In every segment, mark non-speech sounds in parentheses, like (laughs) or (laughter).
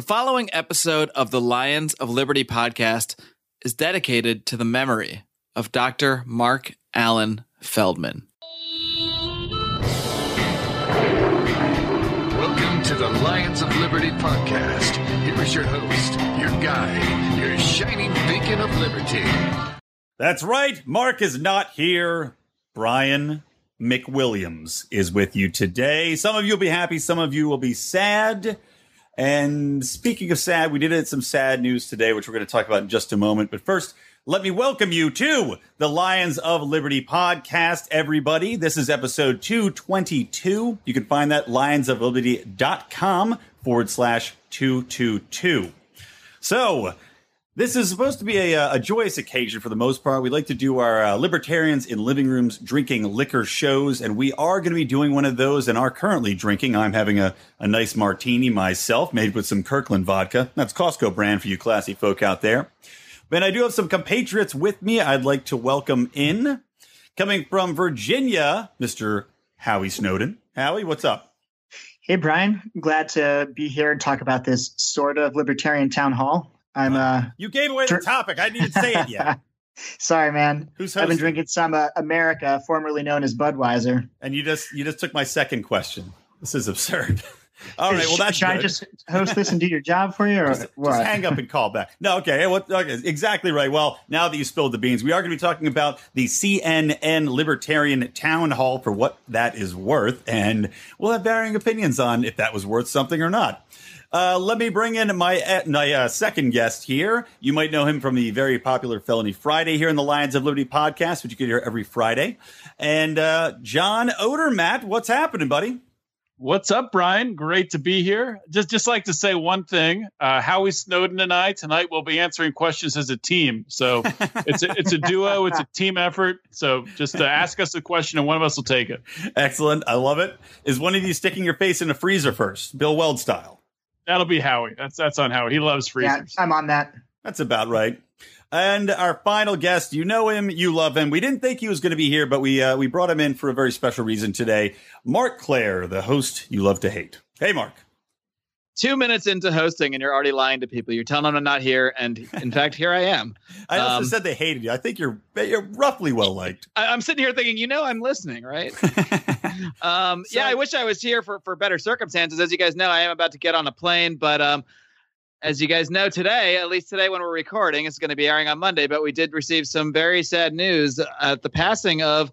The following episode of the Lions of Liberty podcast is dedicated to the memory of Dr. Marc Allan Feldman. Welcome to the Lions of Liberty podcast. Here is your host, your guide, your shining beacon of liberty. That's right. Mark is not here. Brian McWilliams is with you today. Some of you will be happy, some of you will be sad. And speaking of sad, we did have some sad news today, which we're going to talk about in just a moment. But first, let me welcome you to the Lions of Liberty podcast, everybody. This is episode 222. You can find that lionsofliberty.com forward slash 222. So, this is supposed to be a, uh, a joyous occasion for the most part. We like to do our uh, libertarians in living rooms drinking liquor shows, and we are going to be doing one of those and are currently drinking. I'm having a, a nice martini myself, made with some Kirkland vodka. That's Costco brand for you classy folk out there. But I do have some compatriots with me. I'd like to welcome in, coming from Virginia, Mr. Howie Snowden. Howie, what's up? Hey, Brian. Glad to be here and talk about this sort of libertarian town hall. I'm uh You gave away the topic. I didn't even say it yet. (laughs) sorry, man. Who's I've been drinking some uh, America, formerly known as Budweiser. And you just you just took my second question. This is absurd. (laughs) All right, well that's should I just host this and do your job for you, or just, what? just hang up and call back. No, okay, what, okay, exactly right. Well, now that you spilled the beans, we are going to be talking about the CNN Libertarian Town Hall for what that is worth, and we'll have varying opinions on if that was worth something or not. Uh, let me bring in my uh, my uh, second guest here. You might know him from the very popular Felony Friday here in the Lions of Liberty podcast, which you can hear every Friday. And uh, John Odermatt, what's happening, buddy? What's up, Brian? Great to be here. Just just like to say one thing. Uh, Howie Snowden and I tonight will be answering questions as a team. So (laughs) it's a, it's a duo. It's a team effort. So just uh, ask us a question and one of us will take it. Excellent, I love it. Is one of you sticking your face in a freezer first, Bill Weld style? That'll be Howie. That's that's on Howie. He loves yeah. I'm on that. That's about right. And our final guest, you know him, you love him. We didn't think he was going to be here, but we uh, we brought him in for a very special reason today. Mark Clare, the host you love to hate. Hey, Mark. Two minutes into hosting, and you're already lying to people. You're telling them I'm not here, and in (laughs) fact, here I am. I also Um, said they hated you. I think you're you're roughly well liked. I'm sitting here thinking, you know, I'm listening, right? (laughs) Um, So- yeah, I wish I was here for, for better circumstances. As you guys know, I am about to get on a plane, but um, as you guys know today, at least today when we're recording, it's going to be airing on Monday. But we did receive some very sad news at the passing of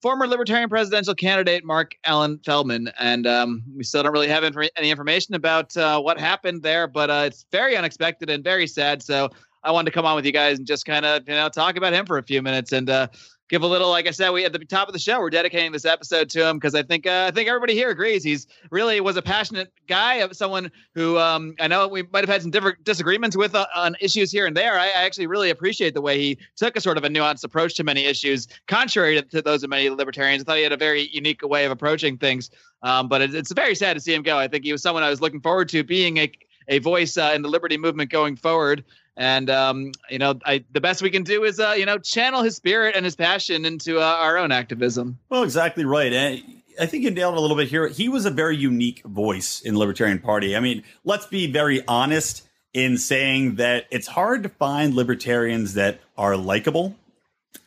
former Libertarian presidential candidate Marc Allan Feldman, and um, we still don't really have infor- any information about uh, what happened there. But uh, it's very unexpected and very sad. So I wanted to come on with you guys and just kind of you know talk about him for a few minutes and. Uh, give a little like i said we at the top of the show we're dedicating this episode to him because i think uh, i think everybody here agrees. He's really was a passionate guy of someone who um, i know we might have had some different disagreements with uh, on issues here and there. I, I actually really appreciate the way he took a sort of a nuanced approach to many issues contrary to, to those of many libertarians. I thought he had a very unique way of approaching things um, but it, it's very sad to see him go. I think he was someone i was looking forward to being a a voice uh, in the liberty movement going forward and um, you know, I, the best we can do is uh, you know channel his spirit and his passion into uh, our own activism. Well, exactly right. And I think you nailed it a little bit here. He was a very unique voice in the Libertarian Party. I mean, let's be very honest in saying that it's hard to find libertarians that are likable.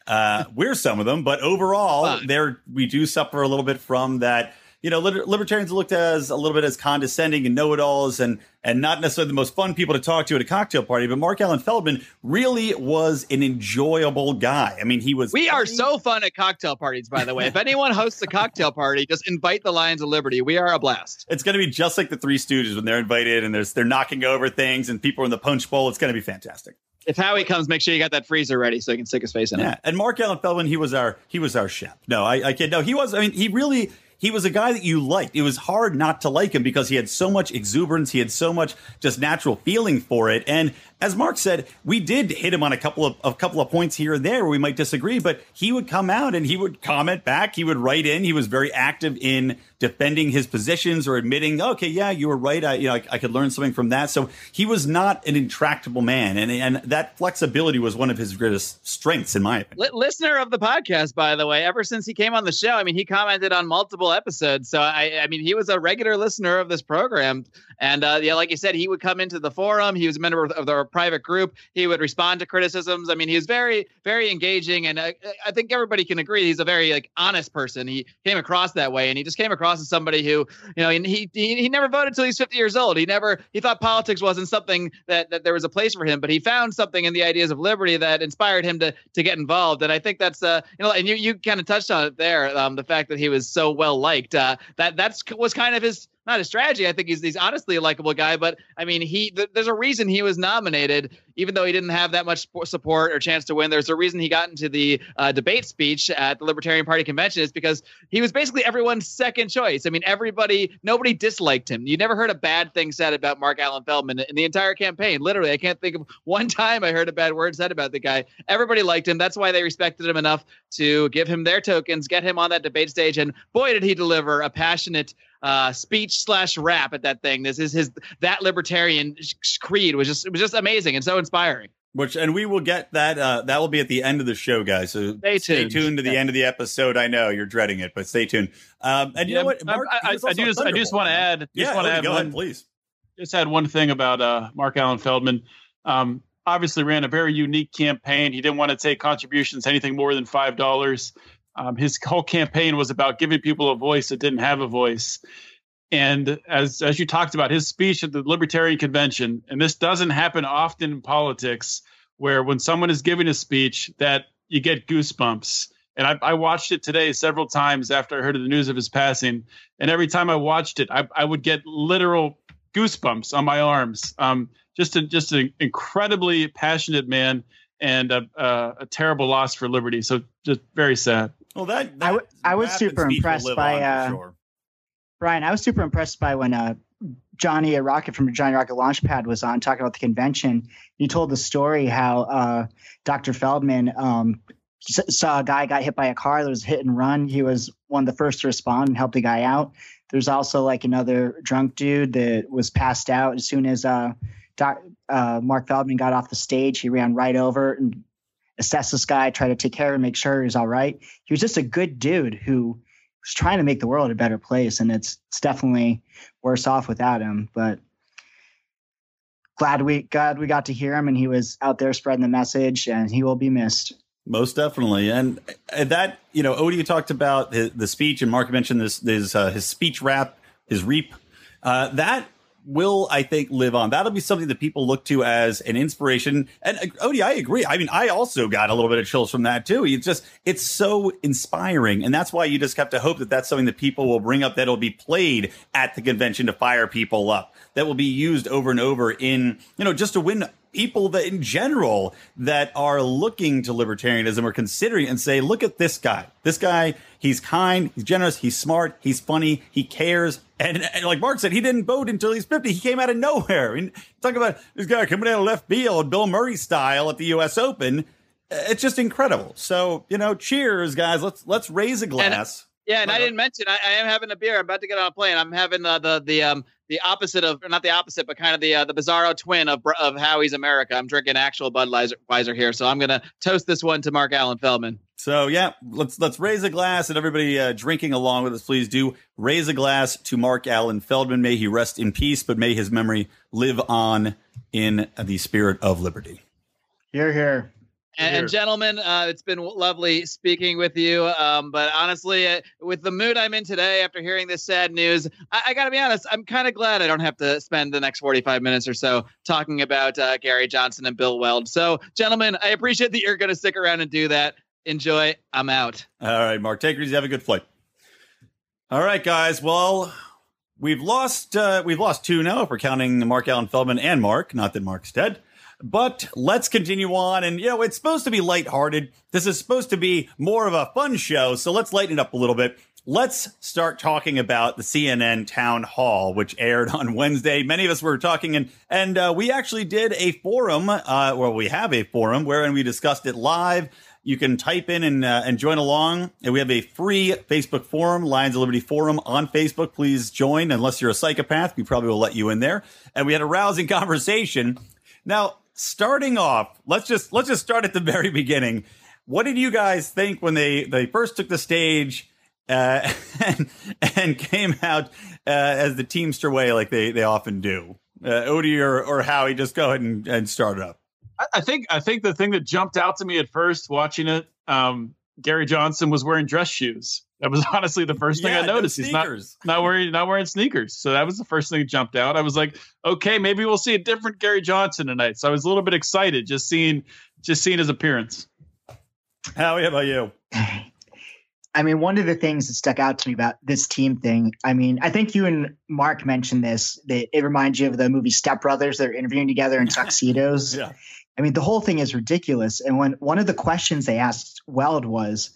Uh, we're some of them, but overall, there we do suffer a little bit from that. You know, liber- libertarians are looked as a little bit as condescending and know-it-alls, and and not necessarily the most fun people to talk to at a cocktail party. But Marc Allan Feldman really was an enjoyable guy. I mean, he was. We are so fun at cocktail parties, by the way. if anyone hosts a cocktail party, just invite the Lions of Liberty. We are a blast. It's going to be just like the Three Stooges when they're invited and there's they're knocking over things and people are in the punch bowl. It's going to be fantastic. If Howie comes, make sure you got that freezer ready so he can stick his face in Yeah, it. and Marc Allan Feldman, he was our he was our chef. No, I, I kid. No, he was. I mean, he really he was a guy that you liked. It was hard not to like him because he had so much exuberance. He had so much just natural feeling for it. And as Mark said, we did hit him on a couple of a couple of points here and there where we might disagree, but he would come out and he would comment back. He would write in. He was very active in defending his positions or admitting, okay, yeah, you were right. I, you know, I, I could learn something from that. So he was not an intractable man, and and that flexibility was one of his greatest strengths, in my opinion. L- listener of the podcast, by the way, ever since he came on the show, I mean, he commented on multiple episodes. So I, I mean, he was a regular listener of this program, and uh, yeah, like you said, he would come into the forum. He was a member of the private group. He would respond to criticisms. I mean, he was very, very engaging, and uh, I think everybody can agree he's a very like honest person. He came across that way, and he just came across as somebody who, you know, he he, he never voted until he's 50 years old. He never he thought politics wasn't something that that there was a place for him, but he found something in the ideas of liberty that inspired him to to get involved. And I think that's uh you know, and you you kind of touched on it there, um, the fact that he was so well liked. Uh, that that's was kind of his not a strategy. I think he's he's honestly a likable guy, but I mean, he th- there's a reason he was nominated, even though he didn't have that much support or chance to win. There's a reason he got into the uh, debate speech at the Libertarian Party convention is because he was basically everyone's second choice. I mean, everybody, nobody disliked him. You never heard a bad thing said about Marc Allan Feldman in the entire campaign. Literally, I can't think of one (laughs) time I heard a bad word said about the guy. Everybody liked him. That's why they respected him enough to give him their tokens, get him on that debate stage, and boy, did he deliver a passionate uh, speech slash rap at that thing. This is his that libertarian creed was just it was just amazing and so inspiring. Which and we will get that. Uh, that will be at the end of the show, guys. So stay tuned, stay tuned to the yeah. end of the episode. I know you're dreading it, but stay tuned. Um, and you yeah, know what, Mark, I, I, I, do just I just want to add. Just yeah, want to add go one, ahead, please. Just add one thing about uh, Marc Allan Feldman. Um, obviously, ran a very unique campaign. He didn't want to take contributions anything more than five dollars. Um, his (laughs) whole campaign was about giving people a voice that didn't have a voice. And as as you talked about his speech at the Libertarian Convention, and this doesn't happen often in politics, where when someone is giving a speech that you get goosebumps. And I, I watched it today several times after I heard of the news of his passing, and every time I watched it, I, I would get literal goosebumps on my arms. Um, just a just an incredibly passionate man and a, a, a, terrible loss for liberty. So just very sad. Well, that, that I, w- I was super impressed by uh, sure. Brian, I was super impressed by when uh, Johnny Rocket from the Johnny Rocket Launchpad was on talking about the convention. He told the story how uh, Dr. Feldman um, saw a guy got hit by a car that was hit and run. He was one of the first to respond and help the guy out. There's also like another drunk dude that was passed out as soon as uh, doc, uh, Marc Feldman got off the stage. He ran right over and assessed this guy, try to take care of him, make sure he was all right. He was just a good dude who was trying to make the world a better place, and it's it's definitely worse off without him. But glad we glad we got to hear him, and he was out there spreading the message, and he will be missed. Most definitely, and that you know, Odie talked about the, the speech, and Mark mentioned this, this uh, his speech rap, his reap. Uh, that will, I think, live on. That'll be something that people look to as an inspiration. And uh, Odie, I agree. I mean, I also got a little bit of chills from that too. It's just, it's so inspiring. And that's why you just have to hope that that's something that people will bring up that'll be played at the convention to fire people up, that will be used over and over in, you know, just to win people that in general that are looking to libertarianism or considering and say, look at this guy. This guy, he's kind, he's generous, he's smart, he's funny, he cares. And, and like Mark said, he didn't vote until he's 50. He came out of nowhere. I mean, talk about this guy coming out of left field, Bill Murray style at the US Open. It's just incredible. So, you know, cheers, guys. Let's let's raise a glass. And, yeah, and I didn't mention I, I, am having a beer. I'm about to get on a plane. I'm having uh, the the um the opposite of not the opposite, but kind of the uh, the bizarro twin of of Howie's America. I'm drinking actual Budweiser here, so I'm gonna toast this one to Marc Allan Feldman. So yeah, let's let's raise a glass, and everybody uh, drinking along with us, please do raise a glass to Marc Allan Feldman. May he rest in peace, but may his memory live on in the spirit of liberty. Hear, hear. And, and, gentlemen, uh, it's been lovely speaking with you. Um, but honestly, uh, with the mood I'm in today after hearing this sad news, I, I got to be honest, I'm kind of glad I don't have to spend the next 45 minutes or so talking about uh, Gary Johnson and Bill Weld. So, gentlemen, I appreciate that you're going to stick around and do that. Enjoy. I'm out. All right, Mark. Take it easy. Have a good flight. All right, guys. Well, we've lost uh, we've lost two now if we're counting Marc Allan Feldman and Mark. Not that Mark's dead. But let's continue on. And, you know, it's supposed to be lighthearted. This is supposed to be more of a fun show. So let's lighten it up a little bit. let's start talking about the CNN town hall, which aired on (laughs) Wednesday. Many of us were talking, and and uh, we actually did a forum. Uh, well, we have a forum wherein we discussed it live. You can type in and uh, and join along. And we have a free Facebook forum, Lions of Liberty forum on Facebook. Please join. Unless you're a psychopath, we probably will let you in there. And we had a rousing (laughs) conversation. Now, starting off, let's just let's just start at the (laughs) very beginning. What did you guys think when they they first took the stage? uh, (laughs) and, and came out uh, as the Teamster way, like they, they often do. Uh, Odie or, or Howie, just go ahead and, and start it up. I think I think the thing that jumped out to me at first watching it, um, Gary Johnson was wearing dress shoes. That was (laughs) honestly the first thing yeah, I noticed. He's not not wearing not wearing sneakers. So that was the first thing that jumped out. I was like, okay, maybe we'll see a different Gary Johnson tonight. So I was a little bit excited just seeing just seeing his appearance. Howie, how about you? I mean, one of the things that stuck out to me about this team thing, I mean, I think you and Mark mentioned this, that it reminds you of the movie Step Brothers. They're interviewing together in (laughs) tuxedos. yeah. I mean, the whole thing is ridiculous. And when one of the questions they asked Weld was,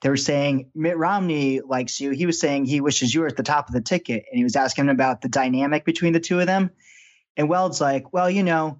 they were saying, Mitt Romney likes you. He was saying he wishes you were at the top of the ticket. And he was asking about the dynamic between the two of them. And Weld's like, well, you know,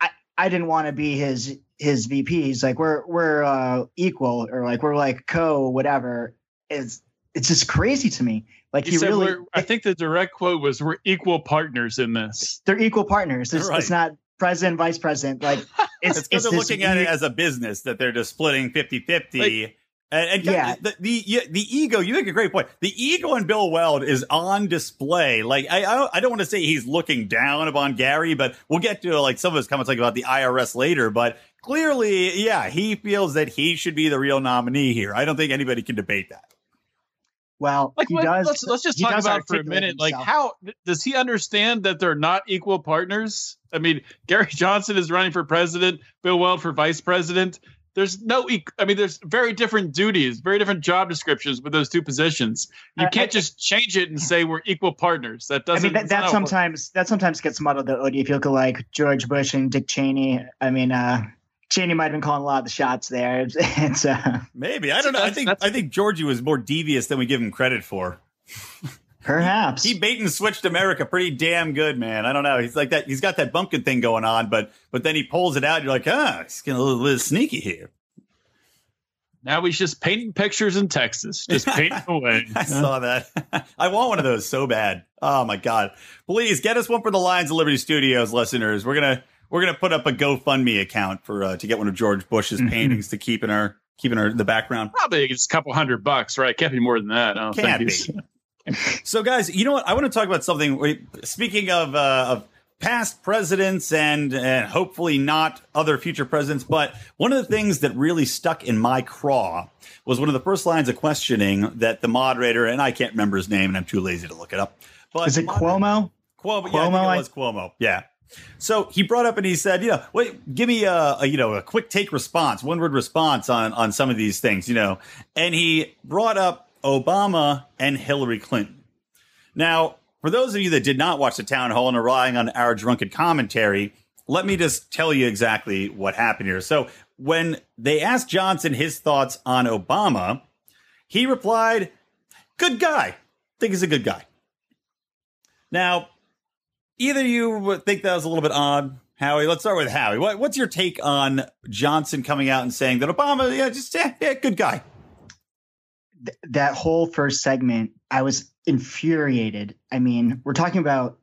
I, I didn't want to be his his VP. He's like, we're we're uh, equal or like we're like co whatever. It's it's just crazy to me. Like he, he really. I think the direct quote was, "We're equal partners in this." They're equal partners. It's, right. it's not president, vice president. Like (laughs) it's, it's, it's they're looking at it as a business that they're just splitting 50 50. Like, and, and yeah, the, the, the ego. You make a great point. The ego in Bill Weld is on display. Like I I don't want to say he's looking down upon Gary, but we'll get to like some of his comments like about the IRS later. But clearly, yeah, he feels that he should be the real nominee here. I don't think anybody can debate that. Well, like, let, does, let's let's just talk about for a minute. Like, how does he understand that they're not equal partners? I mean, Gary (laughs) Johnson is running for president, Bill Weld for vice president there's no i mean there's very different duties very different job descriptions with those two positions you can't uh, just change it and say we're equal partners that doesn't i mean that, that sometimes that sometimes gets muddled though if you look at like george bush and dick cheney i mean uh Cheney might have been calling a lot of the shots there. It's, (laughs) it's uh, maybe I don't know. I think I think Georgie was more devious than we give him credit for. (laughs) Perhaps he, he bait and switched America pretty damn good, man. I don't know. He's like that. He's got that bumpkin thing going on, but but then he pulls it out. You're like, ah, he's getting a little, little sneaky here. Now he's just painting pictures in Texas, just (laughs) painting away. I saw that. (laughs) I want one of those so bad. Oh my god! Please get us one for the Lions of Liberty Studios listeners. We're gonna we're gonna put up a GoFundMe account for uh, to get one of George Bush's mm-hmm. paintings to keep in our keep in our the background. Probably it's a couple hundred bucks, right? Can't be more than that. I don't Can't think be so, guys, you know what? I want to talk about something. Speaking of uh, of past presidents and and hopefully not other future presidents, but one of the things that really stuck in my craw was one of the first lines of questioning that the moderator and I can't remember his name and I'm too lazy to look it up. But is it Cuomo? Cuomo, Cuomo, yeah, I think it was Cuomo. Yeah. So he brought up and he said, you know, wait, give me a, a, you know a quick take response, one word response on on some of these things, you know. And he brought up Obama and Hillary Clinton. Now, for those of you that did not watch the town hall and are relying on our drunken commentary, let me just tell you exactly what happened here. So, when they asked Johnson his thoughts on Obama, he replied, Good guy. Think he's a good guy. Now, either you think that was a little bit odd, Howie. Let's start with Howie. What, what's your take on Johnson coming out and saying that Obama, yeah, just yeah, yeah good guy? Th- that whole first segment, I was infuriated. I mean, we're talking about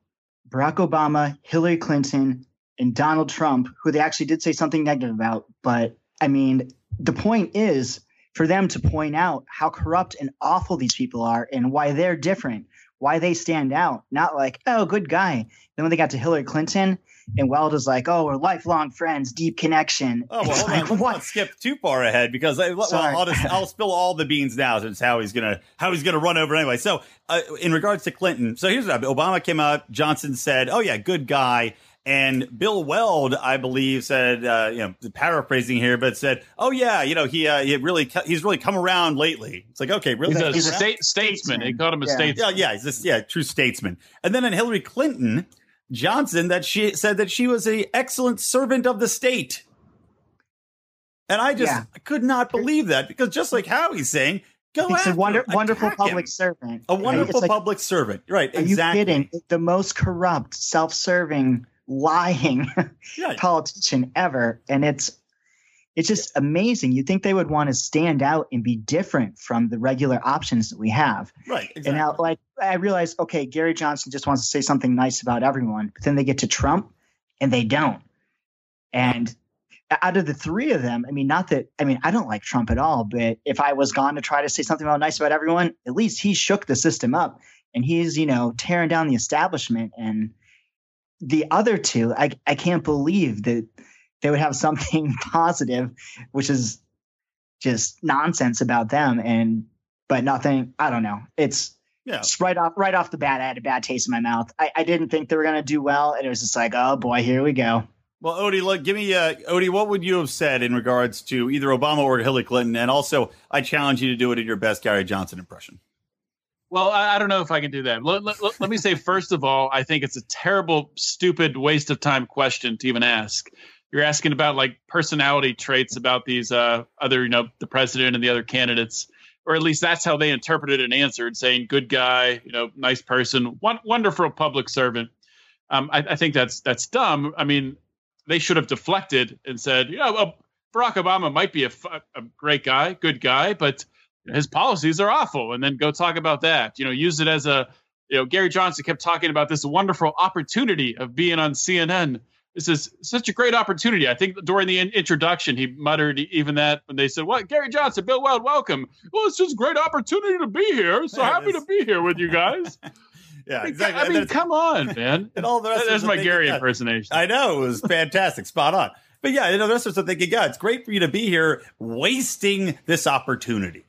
Barack Obama, Hillary Clinton, and Donald Trump, who they actually did say something negative about. But I mean, the point is for them to point out how corrupt and awful these people are and why they're different, why they stand out. Not like, oh, good guy. Then when they got to Hillary Clinton, and Weld is like, "Oh, we're lifelong friends, deep connection." Oh well, hold like, on. Let's not skip too far ahead because I, well, I'll just I'll spill all the beans now since how he's gonna how he's gonna run over anyway. So, uh, in regards to Clinton, so here's what Obama came out. Johnson said, "Oh yeah, good guy." And Bill Weld, I believe, said, uh, you know, paraphrasing here, but said, "Oh yeah, you know, he uh, he really he's really come around lately." It's like, okay, really, he's a, he's a state, statesman. He called him a yeah. statesman. Yeah, yeah, he's this, yeah, true statesman. And then in Hillary Clinton, Johnson that she said that she was an excellent servant of the state. And I just yeah. could not believe that because just like Howie's saying, Go He's a wonder, wonderful public him. servant. A wonderful like, public servant. Right. Are exactly. you kidding? The most corrupt, self-serving, lying right. (laughs) politician ever. And it's it's just amazing. You think they would want to stand out and be different from the regular options that we have. Right. Exactly. And now like I realized, okay, Gary Johnson just wants to say something nice about everyone, but then they get to Trump and they don't. And out of the three of them, I mean, not that I mean, I don't like Trump at all, but if I was gone to try to say something about nice about everyone, at least he shook the system up and he's, you know, tearing down the establishment. And the other two, I I can't believe that they would have something (laughs) positive, which is just nonsense about them. And but nothing, I don't know. It's yeah. right off right off the bat, I had a bad taste in my mouth. I, I didn't think they were gonna do well, and it was just like, oh boy, here we go. Well, Odie, look, give me, uh, Odie, what would you have said in regards to either Obama or Hillary Clinton? And also, I challenge you to do it in your best Gary Johnson impression. Well, I, I don't know if I can do that. Let, let, let, me say, first of all, I think it's a terrible, stupid, waste of time question to even ask. You're asking about like personality traits about these uh, other, you know, the president and the other candidates, or at least that's how they interpreted and answered, saying good guy, you know, nice person, wonderful public servant. Um, I, I think that's that's dumb. I mean, they should have deflected and said, yeah, well, Barack Obama might be a, a great guy, good guy, but his policies are awful. And then go talk about that. You know, use it as a, you know, Gary Johnson kept talking about this wonderful opportunity of being on CNN. This is such a great opportunity. I think during the in- introduction, he muttered even that when they said, "What, Gary Johnson, Bill Weld, welcome." Well, it's just a great opportunity to be here. So yeah, happy to be here with you guys. (laughs) Yeah, exactly. I mean, come on, man. (laughs) and all the rest That's my Gary impersonation. I know it was fantastic, spot on. But yeah, you know, the rest of us are thinking, yeah, it's great for you to be here, wasting this opportunity.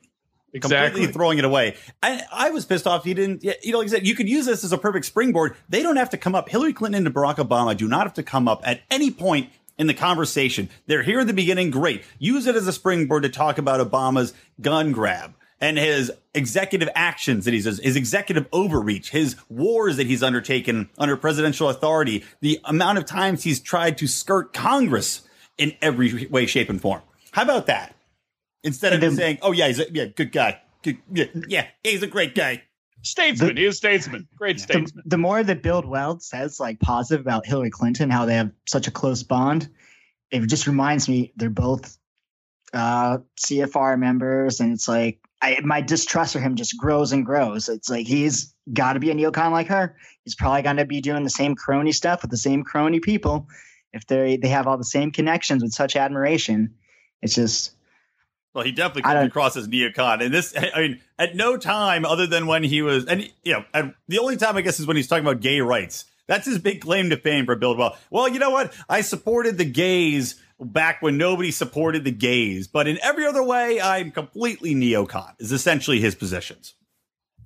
Exactly. Completely throwing it away. I, I was pissed off. He didn't, you know, like I said, you could use this as a perfect springboard. They don't have to come up. Hillary Clinton and Barack Obama do not have to come up at any point in the conversation. They're here in the beginning. Great. Use it as a springboard to talk about Obama's gun grab and his executive actions that he does, his executive overreach, his wars that he's undertaken under presidential authority, the amount of times he's tried to skirt Congress in every way, shape, and form. How about that? Instead of then, saying, "Oh yeah, he's a yeah, good guy, good, yeah, yeah, he's a great guy." Statesman, the, he's a statesman, great statesman. The, the more that Bill Weld says like positive about Hillary Clinton, how they have such a close bond, it just reminds me they're both uh, CFR members, and it's like I, my distrust for him just grows and grows. It's like he's got to be a neocon like her. He's probably going to be doing the same crony stuff with the same crony people. If they they have all the same connections with such admiration, it's just. Well, he definitely comes across as neocon, and this, I mean, at no time other than when he was, and you know, and the only time I guess is when he's talking about gay rights. That's his big claim to fame for Bill Weld. Well, you know what? I supported the gays back when nobody supported the gays, but in every other way, I'm completely neocon. Is essentially his positions.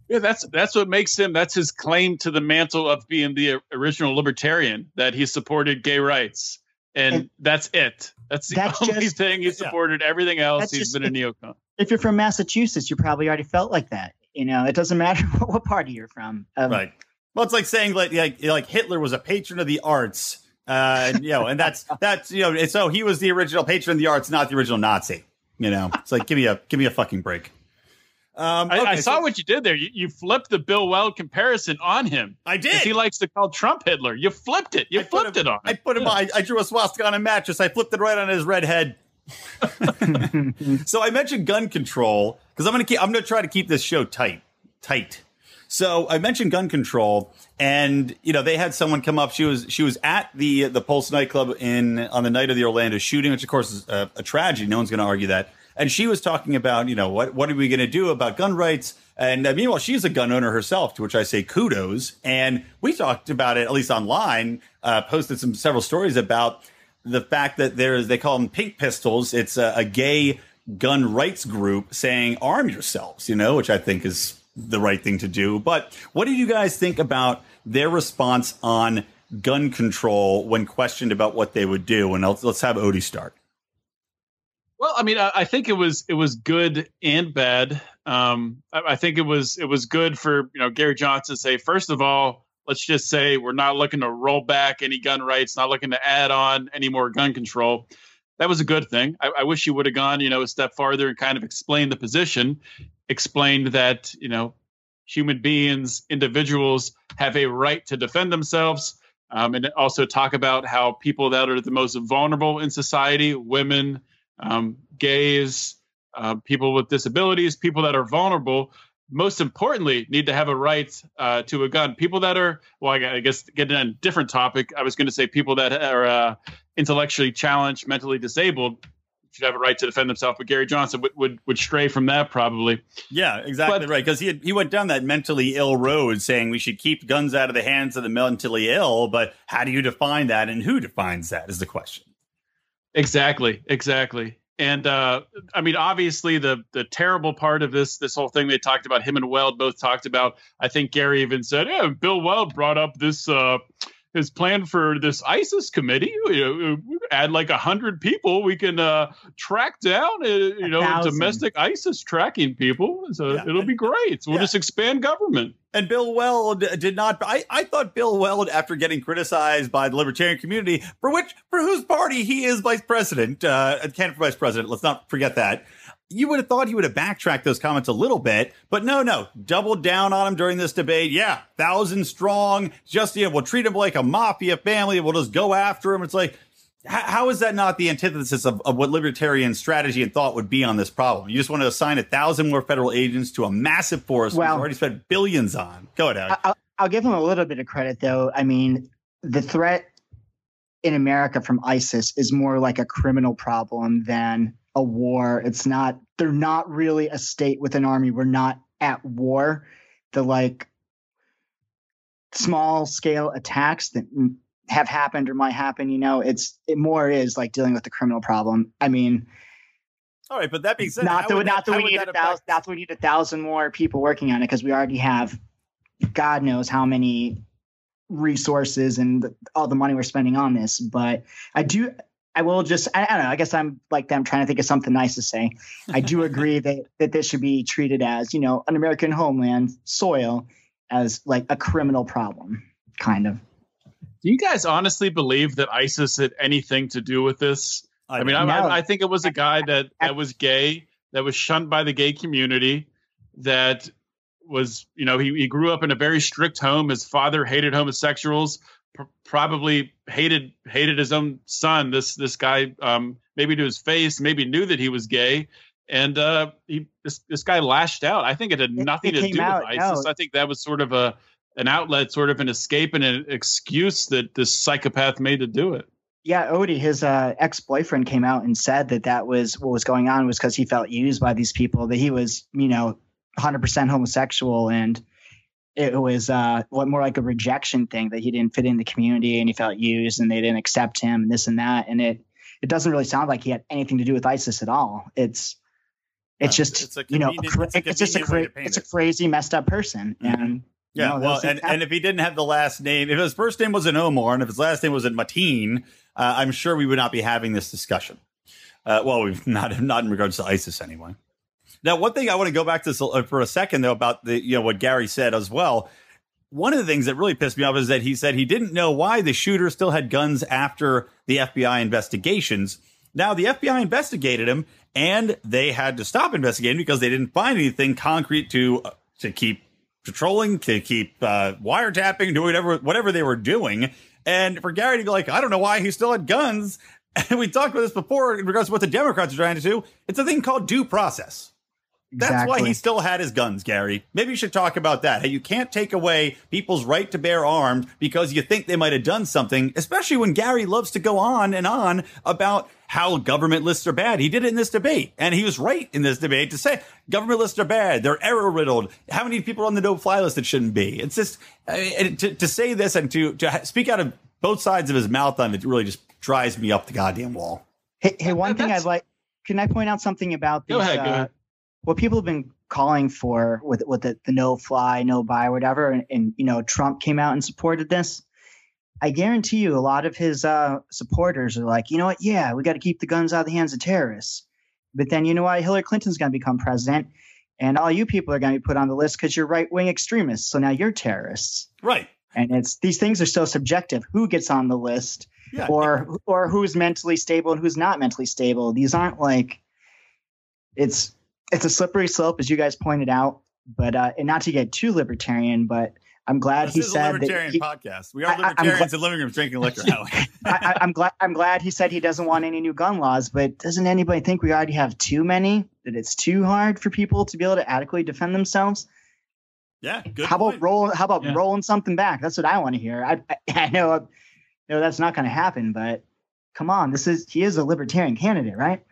Yeah, that's that's what makes him. That's his claim to the mantle of being the original libertarian that he supported gay rights, and, and that's it. That's the that's (laughs) only just, thing he supported. Yeah. Everything else, he's just, been a neocon. If you're from Massachusetts, you probably already felt like that. You know, it doesn't matter (laughs) what, what party you're from. Um, right. Well, it's like saying like, like like Hitler was a patron of the arts uh, you know, and that's (laughs) that's you know, so he was the original patron of the arts, not the original Nazi. You know, it's like give me a give me a fucking break. Um, okay, I, I, saw so, what you did there. You, you, flipped the Bill Weld comparison on him. I did. He likes to call Trump Hitler. You flipped it. You I flipped him, it on. I put him. Yeah. I, I, drew a swastika on a mattress. I flipped it right on his red head. (laughs) so I mentioned gun control because I'm gonna keep. I'm gonna try to keep this show tight, tight. So I mentioned gun control, and you know they had someone come up. She was she was at the the Pulse nightclub in on the night of the Orlando shooting, which of course is a, a tragedy. No one's going to argue that. And she was talking about you know what what are we going to do about gun rights? And uh, meanwhile, she's a gun owner herself, to which I say kudos. And we talked about it at least online. Uh, posted some several stories about the fact that there's they call them pink pistols. It's a, a gay gun rights group saying arm yourselves, you know, which I think is the right thing to do. But what did you guys think about their response on gun control when questioned about what they would do? And let's, let's have Odie start. Well, I mean, I, I, think it was it was good and bad. Um, I, I, think it was it was good for you know Gary Johnson to say first of all, let's just say we're not looking to roll back any gun rights, not looking to add on any more gun control. That was a good thing. I, I wish he would have gone, you know, a step farther and kind of explained the position. explained that you know human beings, individuals have a right to defend themselves. Um, and also talk about how people that are the most vulnerable in society, women, um, gays, uh, people with disabilities, people that are vulnerable, most importantly, need to have a right uh, to a gun. People that are, well, I guess getting on a different topic, I was going to say people that are uh, intellectually challenged, mentally disabled should have a right to defend themselves. But Gary Johnson would, would, would stray from that probably. Yeah, exactly but, right. Because he he went down that mentally ill road, saying we should keep guns out of the hands of the mentally ill. But how do you define that, and who defines that is the question. Exactly, exactly. And uh, I mean, obviously, the the terrible part of this this whole thing they talked about, him and Weld both talked about. I think Gary even said, "Yeah, Bill Weld brought up this." Uh, his plan for this ISIS committee. You know, add like a hundred people, we can uh, track down, uh, you know, domestic ISIS tracking people. So yeah. it'll be great. So We'll yeah. just expand government. And Bill Weld did not. I, I thought Bill Weld, after getting criticized by the libertarian community, for which for whose party he is vice president, uh, candidate for vice president. Let's not forget that you would have thought he would have backtracked those comments a little bit, but no, no, doubled down on him during this debate. Yeah, thousand strong. Just, you know, we'll treat him like a mafia family. We'll just go after him. It's like, how is that not the antithesis of, of what libertarian strategy and thought would be on this problem? You just want to assign a thousand more federal agents to a massive force well, we've already spent billions on. Go ahead. I'll, I'll give him a little bit of credit, though. I mean, the threat in America from ISIS is more like a criminal problem than a war. It's not, they're not really a state with an army. We're not at war. The like small scale attacks that have happened or might happen, you know, it's, it more is like dealing with the criminal problem. I mean, all right, but that being said, not that, not that we need a thousand, not that we need a thousand more people working on it because we already have, God knows how many resources and the, all the money we're spending on this. But I do, I will just I, I, don't know. I guess I'm like them trying to think of something nice to say. I do (laughs) agree that that this should be treated as you know an American homeland soil as like a criminal problem, kind of. Do you guys honestly believe that ISIS had anything to do with this? I, I mean, I, I, think it was a guy that that was gay, that was shunned by the gay community, that was you know he, he grew up in a very strict home. His father hated homosexuals pr- probably hated hated his own son. This this guy, um, maybe to his face, maybe knew that he was gay, and uh, he this this guy lashed out. I think it had nothing it, to do out, with ISIS. I think that was sort of a an outlet, sort of an escape and an excuse that this psychopath made to do it. Yeah, Odie, his uh, ex boyfriend came out and said that that was what was going on was because he felt used by these people. That he was, you know, 100% homosexual and it was uh, what more like a rejection thing that he didn't fit in the community and he felt used and they didn't accept him and this and that and it it doesn't really sound like he had anything to do with ISIS at all. It's it's just it's you know it's, it's just a cra- it's a crazy messed up person mm-hmm. and yeah know, well and, and if he didn't have the last name if his first name was an Omar and if his last name was in Mateen uh, I'm sure we would not be having this discussion. Uh, well, we've not not in regards to ISIS anyway. Now, one thing I want to go back to uh, for a second though about the you know what Gary said as well. One of the things that really pissed me off is that he said he didn't know why the shooter still had guns after the FBI investigations. Now, the FBI investigated him, and they had to stop investigating because they didn't find anything concrete to uh, to keep patrolling, to keep uh, wiretapping, doing whatever whatever they were doing. And for Gary to be like, I don't know why he still had guns. (laughs) And we talked about this before in regards to what the Democrats are trying to do. It's a thing called due process. Exactly. That's why he still had his guns, Gary. Maybe you should talk about that. Hey, you can't take away people's right to bear arms because you think they might have done something, especially when Gary loves to go on and on about how government lists are bad. He did it in this debate, and he was right in this debate to say government lists are bad. They're error riddled. How many people are on the no fly list that shouldn't be? It's just uh, to, to say this and to, to speak out of both sides of his mouth on it really just drives me up the goddamn wall. Hey, hey one thing I'd like, can I point out something about these? Go ahead, go ahead. Uh, what people have been calling for with with the, the no fly, no buy, whatever, and, and, you know Trump came out and supported this. I guarantee you, a lot of his uh, supporters are like, you know what? Yeah, we got to keep the guns out of the hands of terrorists. But then you know what? Hillary Clinton's going to become president, and all you people are going to be put on the list because you're right wing extremists. So now you're terrorists, right? And it's these things are so subjective. Who gets on the list, yeah, or yeah. or who's mentally stable and who's not mentally stable? These aren't like it's it's a slippery slope, as you guys pointed out. But uh, and not to get too libertarian, but I'm glad this he is said a libertarian he, podcast. We are libertarians in the living rooms drinking liquor. (laughs) I, am glad. I'm glad he said he doesn't want any new gun laws. But doesn't anybody think we already have too many? That it's too hard for people to be able to adequately defend themselves? Yeah. Good how point. about roll? How about yeah. rolling something back? That's what I want to hear. I, I, (laughs) I know, I know that's not going to happen. But come on, this is he is a libertarian candidate, right?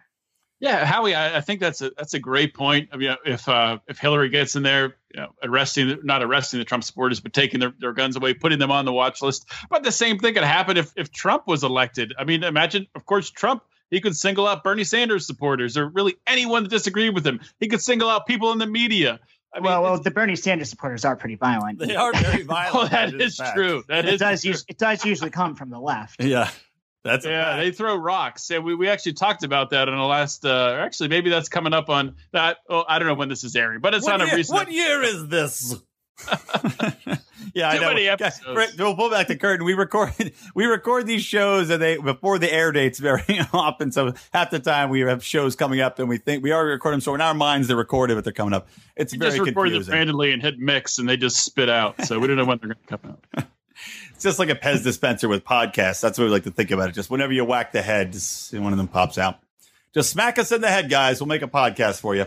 Yeah, Howie, I, I, think that's a that's a great point. I mean, if uh, if Hillary gets in there, you know, arresting not arresting the Trump supporters, but taking their, their guns away, putting them on the watch list. But the same thing could happen if if Trump was elected. I mean, imagine, of course, Trump he could single out Bernie Sanders supporters or really anyone that disagreed with him. He could single out people in the media. I mean, well, well, the Bernie Sanders supporters are pretty violent. They are very (laughs) violent. oh, that, that is, is true. That it is does. true. Use, it does usually come from the left. Yeah. That's yeah. They throw rocks. Yeah, we, we actually talked about that in the last. Uh, actually, maybe that's coming up on that. Oh, I don't know when this is airing, but it's what on year, a recent. What year is this? (laughs) (laughs) yeah, Too I know. Many episodes. We'll pull back the curtain. We record (laughs) we record these shows and they before the air dates very often. So half the time we have shows coming up and we think we already record them. So in our minds they're recorded, but they're coming up. It's we very just record confusing. them randomly and hit mix, and they just spit out. So we don't know when they're going to come out. Just like a Pez dispenser with podcasts. That's what we like to think about it. Just whenever you whack the head, one of them pops out. Just smack us in the head, guys. We'll make a podcast for you.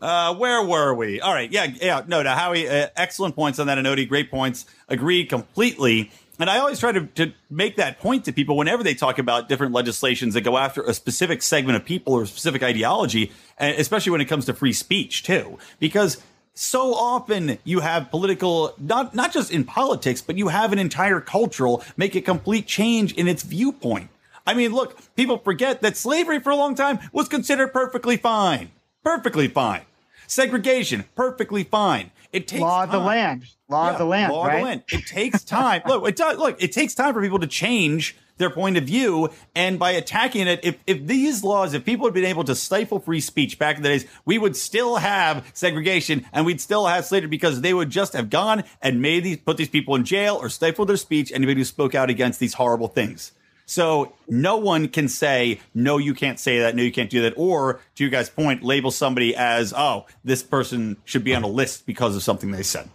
Uh, where were we? All right. Yeah. Yeah. No, now, Howie, uh, excellent points on that. And Anody, great points. Agreed completely. And I always try to, to make that point to people whenever they talk about different legislations that go after a specific segment of people or a specific ideology, and especially when it comes to free speech, too. Because so often you have political not not just in politics but you have an entire cultural make a complete change in its viewpoint. I mean look people forget that slavery for a long time was considered perfectly fine. Perfectly fine segregation perfectly fine it takes law of the land law yeah, of the land law right? of the land it takes time look it does look it takes time for people to change their point of view. And by attacking it, if, if these laws, if people had been able to stifle free speech back in the days, we would still have segregation and we'd still have slavery because they would just have gone and made these, put these people in jail or stifle their speech, anybody who spoke out against these horrible things. So no one can say, no, you can't say that. No, you can't do that. Or to you guys' point, label somebody as, oh, this person should be on a list because of something they said.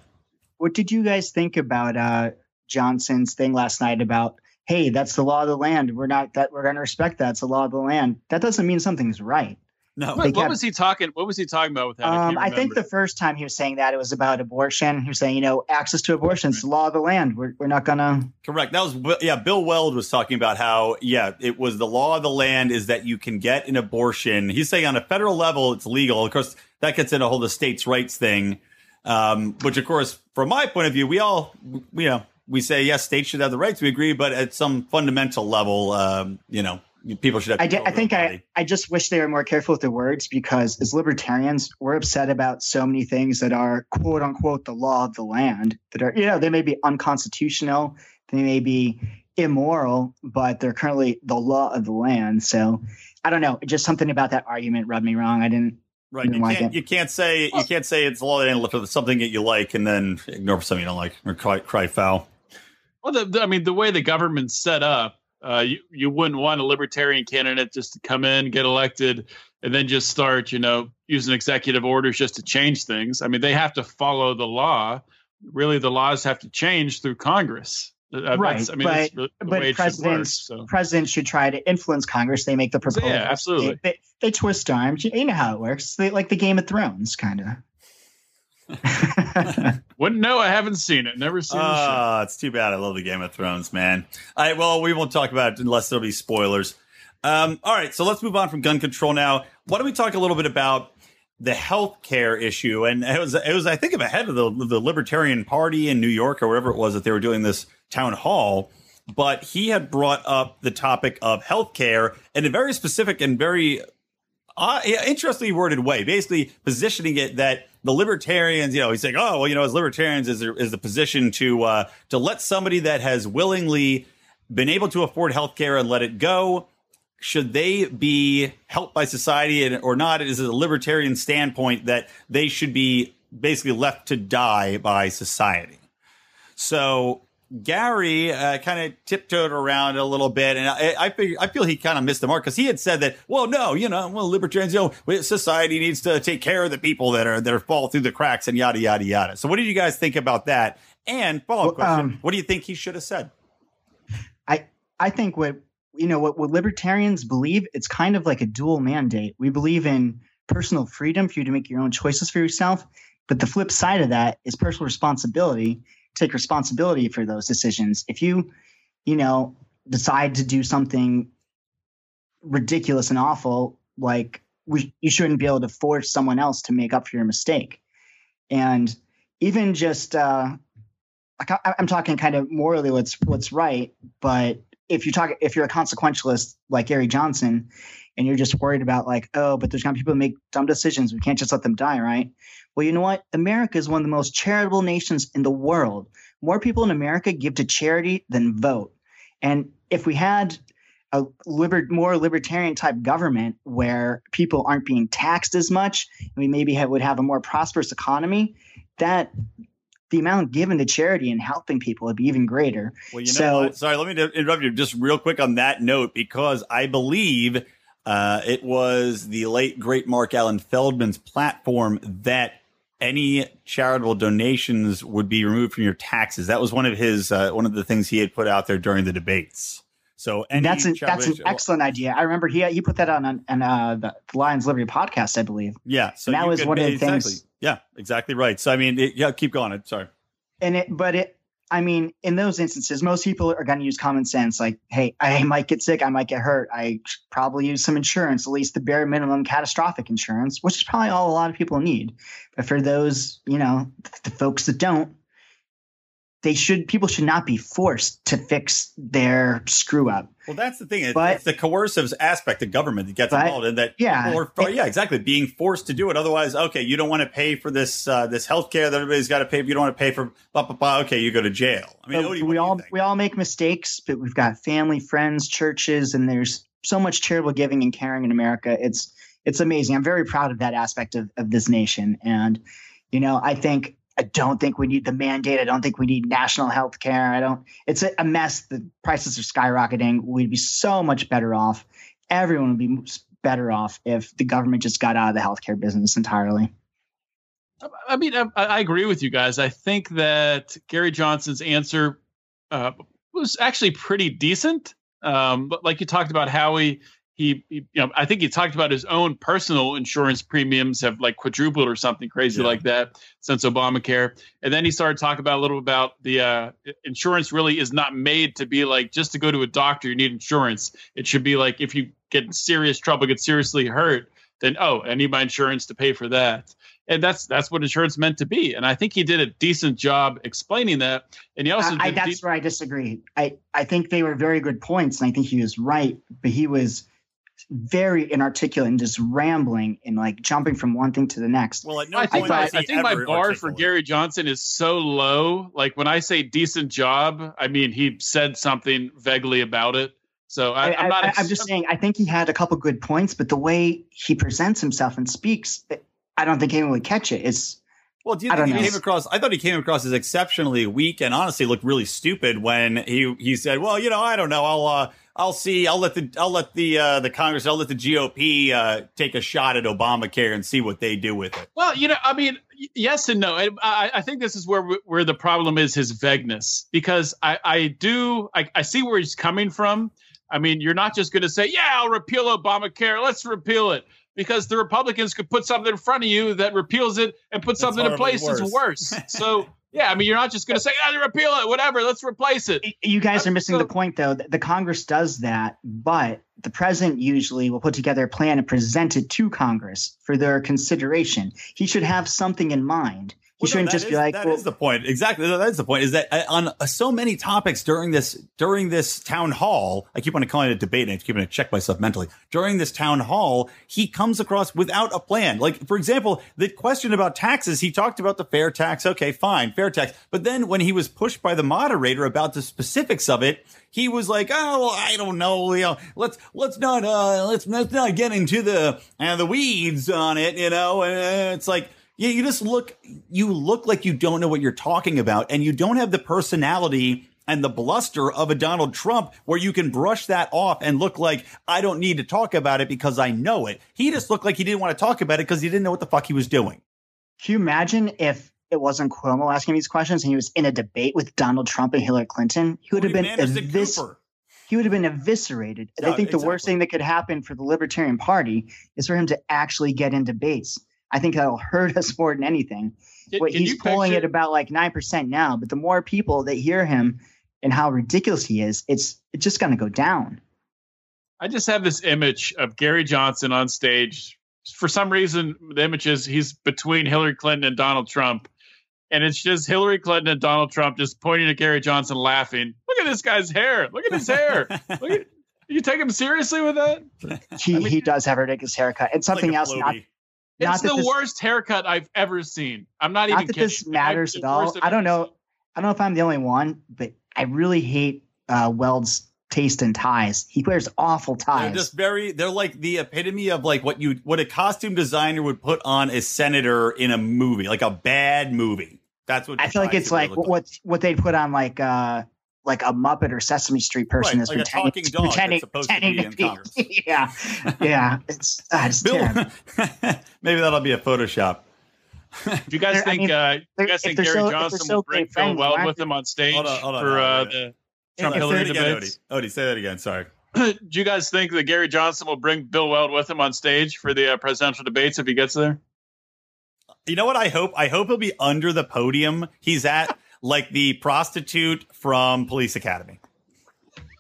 What did you guys think about uh, Johnson's thing last night about hey, that's the law of the land. We're not that we're going to respect that. It's the law of the land. That doesn't mean something's right. No. What, what was he talking? What was he talking about with that? Um, I, I, think the first time he was saying that it was about abortion. He was saying, you know, access to abortion is the law of the land. We're, we're not gonna. Correct. That was yeah. Bill Weld was talking about how yeah, it was the law of the land is that you can get an abortion. He's saying on a federal level it's legal. Of course, that gets into a whole the states' rights thing, um, which of course, from my point of view, we all you know we say yes, states should have the rights. We agree, but at some fundamental level, um, you know, people should have. I, I think I, I just wish they were more careful with their words because as libertarians, we're upset about so many things that are quote unquote the law of the land that are you know they may be unconstitutional, they may be immoral, but they're currently the law of the land. So I don't know, just something about that argument rubbed me wrong. I didn't. Right, you like can't, you can't say you can't say it's the law of the land for something that you like and then ignore something you don't like or cry, cry foul. Well, the, the, I mean, the way the government's set up, uh, you you wouldn't want a libertarian candidate just to come in, get elected, and then just start, you know, using executive orders just to change things. I mean, they have to follow the law. Really, the laws have to change through Congress. Uh, right, I mean, but, but presidents work, so. presidents should try to influence Congress. They make the proposals. Yeah, absolutely. They, they, they twist arms. You know how it works. They, like the Game of Thrones, kind of. (laughs) Wouldn't know. I haven't seen it. Never seen uh. Ah, it's too bad. I love the Game of Thrones, man. All right. Well, we won't talk about it unless there'll be spoilers. Um, all right. So let's move on from gun control now. Why don't we talk a little bit about the health care issue? And it was, it was, I think, ahead of the, the Libertarian Party in New York or wherever it was that they were doing this town hall. But he had brought up the topic of health care in a very specific and very uh, interestingly worded way, basically positioning it that the libertarians, you know, he's saying, oh, well, you know, as libertarians is is the position to uh, to let somebody that has willingly been able to afford health care and let it go. Should they be helped by society or not? It is a libertarian standpoint that they should be basically left to die by society. So Gary uh, kind of tiptoed around a little bit, and I, I, figure, I feel he kind of missed the mark because he had said that, well, no, you know, well, libertarians, you know, society needs to take care of the people that are that are fall through the cracks and yada yada yada. So, what did you guys think about that? And follow up well, question: um, What do you think he should have said? I I think what you know what, what libertarians believe it's kind of like a dual mandate. We believe in personal freedom for you to make your own choices for yourself, but the flip side of that is personal responsibility. Take responsibility for those decisions. If you, you know, decide to do something ridiculous and awful, like we, you shouldn't be able to force someone else to make up for your mistake. And even just, uh, like I, I'm talking kind of morally what's what's right, but if you talk if you're a consequentialist like Gary Johnson, and you're just worried about like, oh, but there's gonna be people who make dumb decisions. We can't just let them die, right? Well, you know what? America is one of the most charitable nations in the world. More people in America give to charity than vote. And if we had a liber- more libertarian type government where people aren't being taxed as much, and we maybe have, would have a more prosperous economy, that the amount given to charity and helping people would be even greater. Well, you know so, what? Sorry, let me interrupt you just real quick on that note because I believe uh, it was the late great Marc Allan Feldman's platform that any charitable donations would be removed from your taxes. That was one of his uh, one of the things he had put out there during the debates. So that's an, that's an excellent idea. I remember he he put that on on, uh, the Lions Liberty podcast, I believe. Yeah, so and that was could, one of the exactly. things. Yeah, exactly right. So I mean, it, yeah, keep going. I'm Sorry. And it, but it, I mean, in those instances, most people are going to use common sense. Like, hey, I might get sick, I might get hurt. I probably use some insurance, at least the bare minimum catastrophic insurance, which is probably all a lot of people need. But for those, you know, the folks that don't, they should people should not be forced to fix their screw up. Well, that's the thing. But, it's the coercive aspect of government that gets but, involved in that. Yeah, are, yeah, exactly. Being forced to do it. Otherwise, okay, you don't want to pay for this uh, this health care that everybody's got to pay. If you don't want to pay for blah blah blah, okay, you go to jail. I mean, you, we all we all make mistakes, but we've got family, friends, churches, and there's so much charitable giving and caring in America. It's it's amazing. I'm very proud of that aspect of, of this nation, and you know, I think I don't think we need the mandate. I don't think we need national health care. I don't, it's a, mess. The prices are skyrocketing. We'd be so much better off. Everyone would be better off if the government just got out of the healthcare business entirely. I mean, I, I agree with you guys. I think that Gary Johnson's answer uh, was actually pretty decent. Um, but like you talked about, Howie, he, he, you know i think he talked about his own personal insurance premiums have like quadrupled or something crazy yeah. like that since obamacare. And then he started talking about a little about the uh, insurance really is not made to be like just to go to a doctor you need insurance. It should be like if you get in serious trouble get seriously hurt then oh i need my insurance to pay for that. And that's that's what insurance meant to be. And i think he did a decent job explaining that. And he also I, I, that's de- where i disagree. I i think they were very good points and i think he was right but he was very inarticulate and just rambling and like jumping from one thing to the next. Well, no I think, my, I think my bar articulate. for Gary Johnson is so low. Like when I say decent job, I mean he said something vaguely about it. So I, am not. I, am just saying. I think he had a couple good points, but the way he presents himself and speaks, I don't think anyone would catch it. It's well, do you think he know. came across? I thought he came across as exceptionally weak and honestly looked really stupid when he he said, "Well, you know, I don't know. I'll uh, I'll see. I'll let the I'll let the uh, the Congress. I'll let the GOP uh, take a shot at Obamacare and see what they do with it. Well, you know, I mean, yes and no. I, I think this is where where the problem is his vagueness because I I do I, I see where he's coming from. I mean, you're not just going to say, "Yeah, I'll repeal Obamacare. Let's repeal it." Because the Republicans could put something in front of you that repeals it and put something in place worse. that's worse. (laughs) So yeah, I mean, you're not just going to say, "Yeah, repeal it, whatever. Let's replace it." You guys are missing so, the point, though. The Congress does that, but the president usually will put together a plan and present it to Congress for their consideration. He should have something in mind. Well, shouldn't no, just is, be like, "That well, is the point." Exactly, that's the point. Is that uh, on uh, so many topics during this during this town hall? I keep on calling it a debate, and I keep on to check myself mentally. During this town hall, he comes across without a plan. Like, for example, the question about taxes. He talked about the fair tax. Okay, fine, fair tax. But then when he was pushed by the moderator about the specifics of it, he was like, "Oh, well, I don't know, you know, let's let's not uh let's let's not get into the uh, the weeds on it, you know." And it's like yeah, you just look, you look like you don't know what you're talking about and you don't have the personality and the bluster of a Donald Trump where you can brush that off and look like I don't need to talk about it because I know it. He just looked like he didn't want to talk about it because he didn't know what the fuck he was doing. Can you imagine if it wasn't Cuomo asking these questions and he was in a debate with Donald Trump and Hillary Clinton? He would have been evis- he would have been eviscerated. I think the exactly. worst thing that could happen for the Libertarian Party is for him to actually get in debates. I think that'll hurt us (laughs) more than anything. Can, can he's pulling picture- it about like nine percent now, but the more people that hear him and how ridiculous he is, it's it's just going to go down. I just have this image of Gary Johnson on stage. For some reason, the image is he's between Hillary Clinton and Donald Trump, and it's just Hillary Clinton and Donald Trump just pointing at Gary Johnson, laughing. Look at this guy's hair. Look at his hair. (laughs) Look at, you take him seriously with that? He I mean, he does have a ridiculous haircut. And something like else not. It's the this, worst haircut I've ever seen. I'm not, even. not even that kidding. This matters at all. I don't know. I don't know if I'm the only one, but I really hate uh, Weld's taste in ties. He wears awful ties. They're just very. They're like the epitome of like what you what a costume designer would put on a senator in a movie, like a bad movie. That's what I feel like it's like what like. what they put on like uh like a Muppet or Sesame Street person right, is like pretending, a talking dog pretending, pretending to be, to be (laughs) yeah, yeah. It's, uh, it's Bill, (laughs) maybe that'll be a Photoshop. Do you guys think? I mean, uh, you guys think Gary so, Johnson so will bring Bill Weld with him on stage hold on, hold on, for uh, the Trump Hillary debates? Odie. Odie, say that again. Sorry. (clears throat) Do you guys think that Gary Johnson will bring Bill Weld with him on stage for the uh, presidential debates if he gets there? You know what I hope? I hope he'll be under the podium. He's at like the prostitute from Police Academy.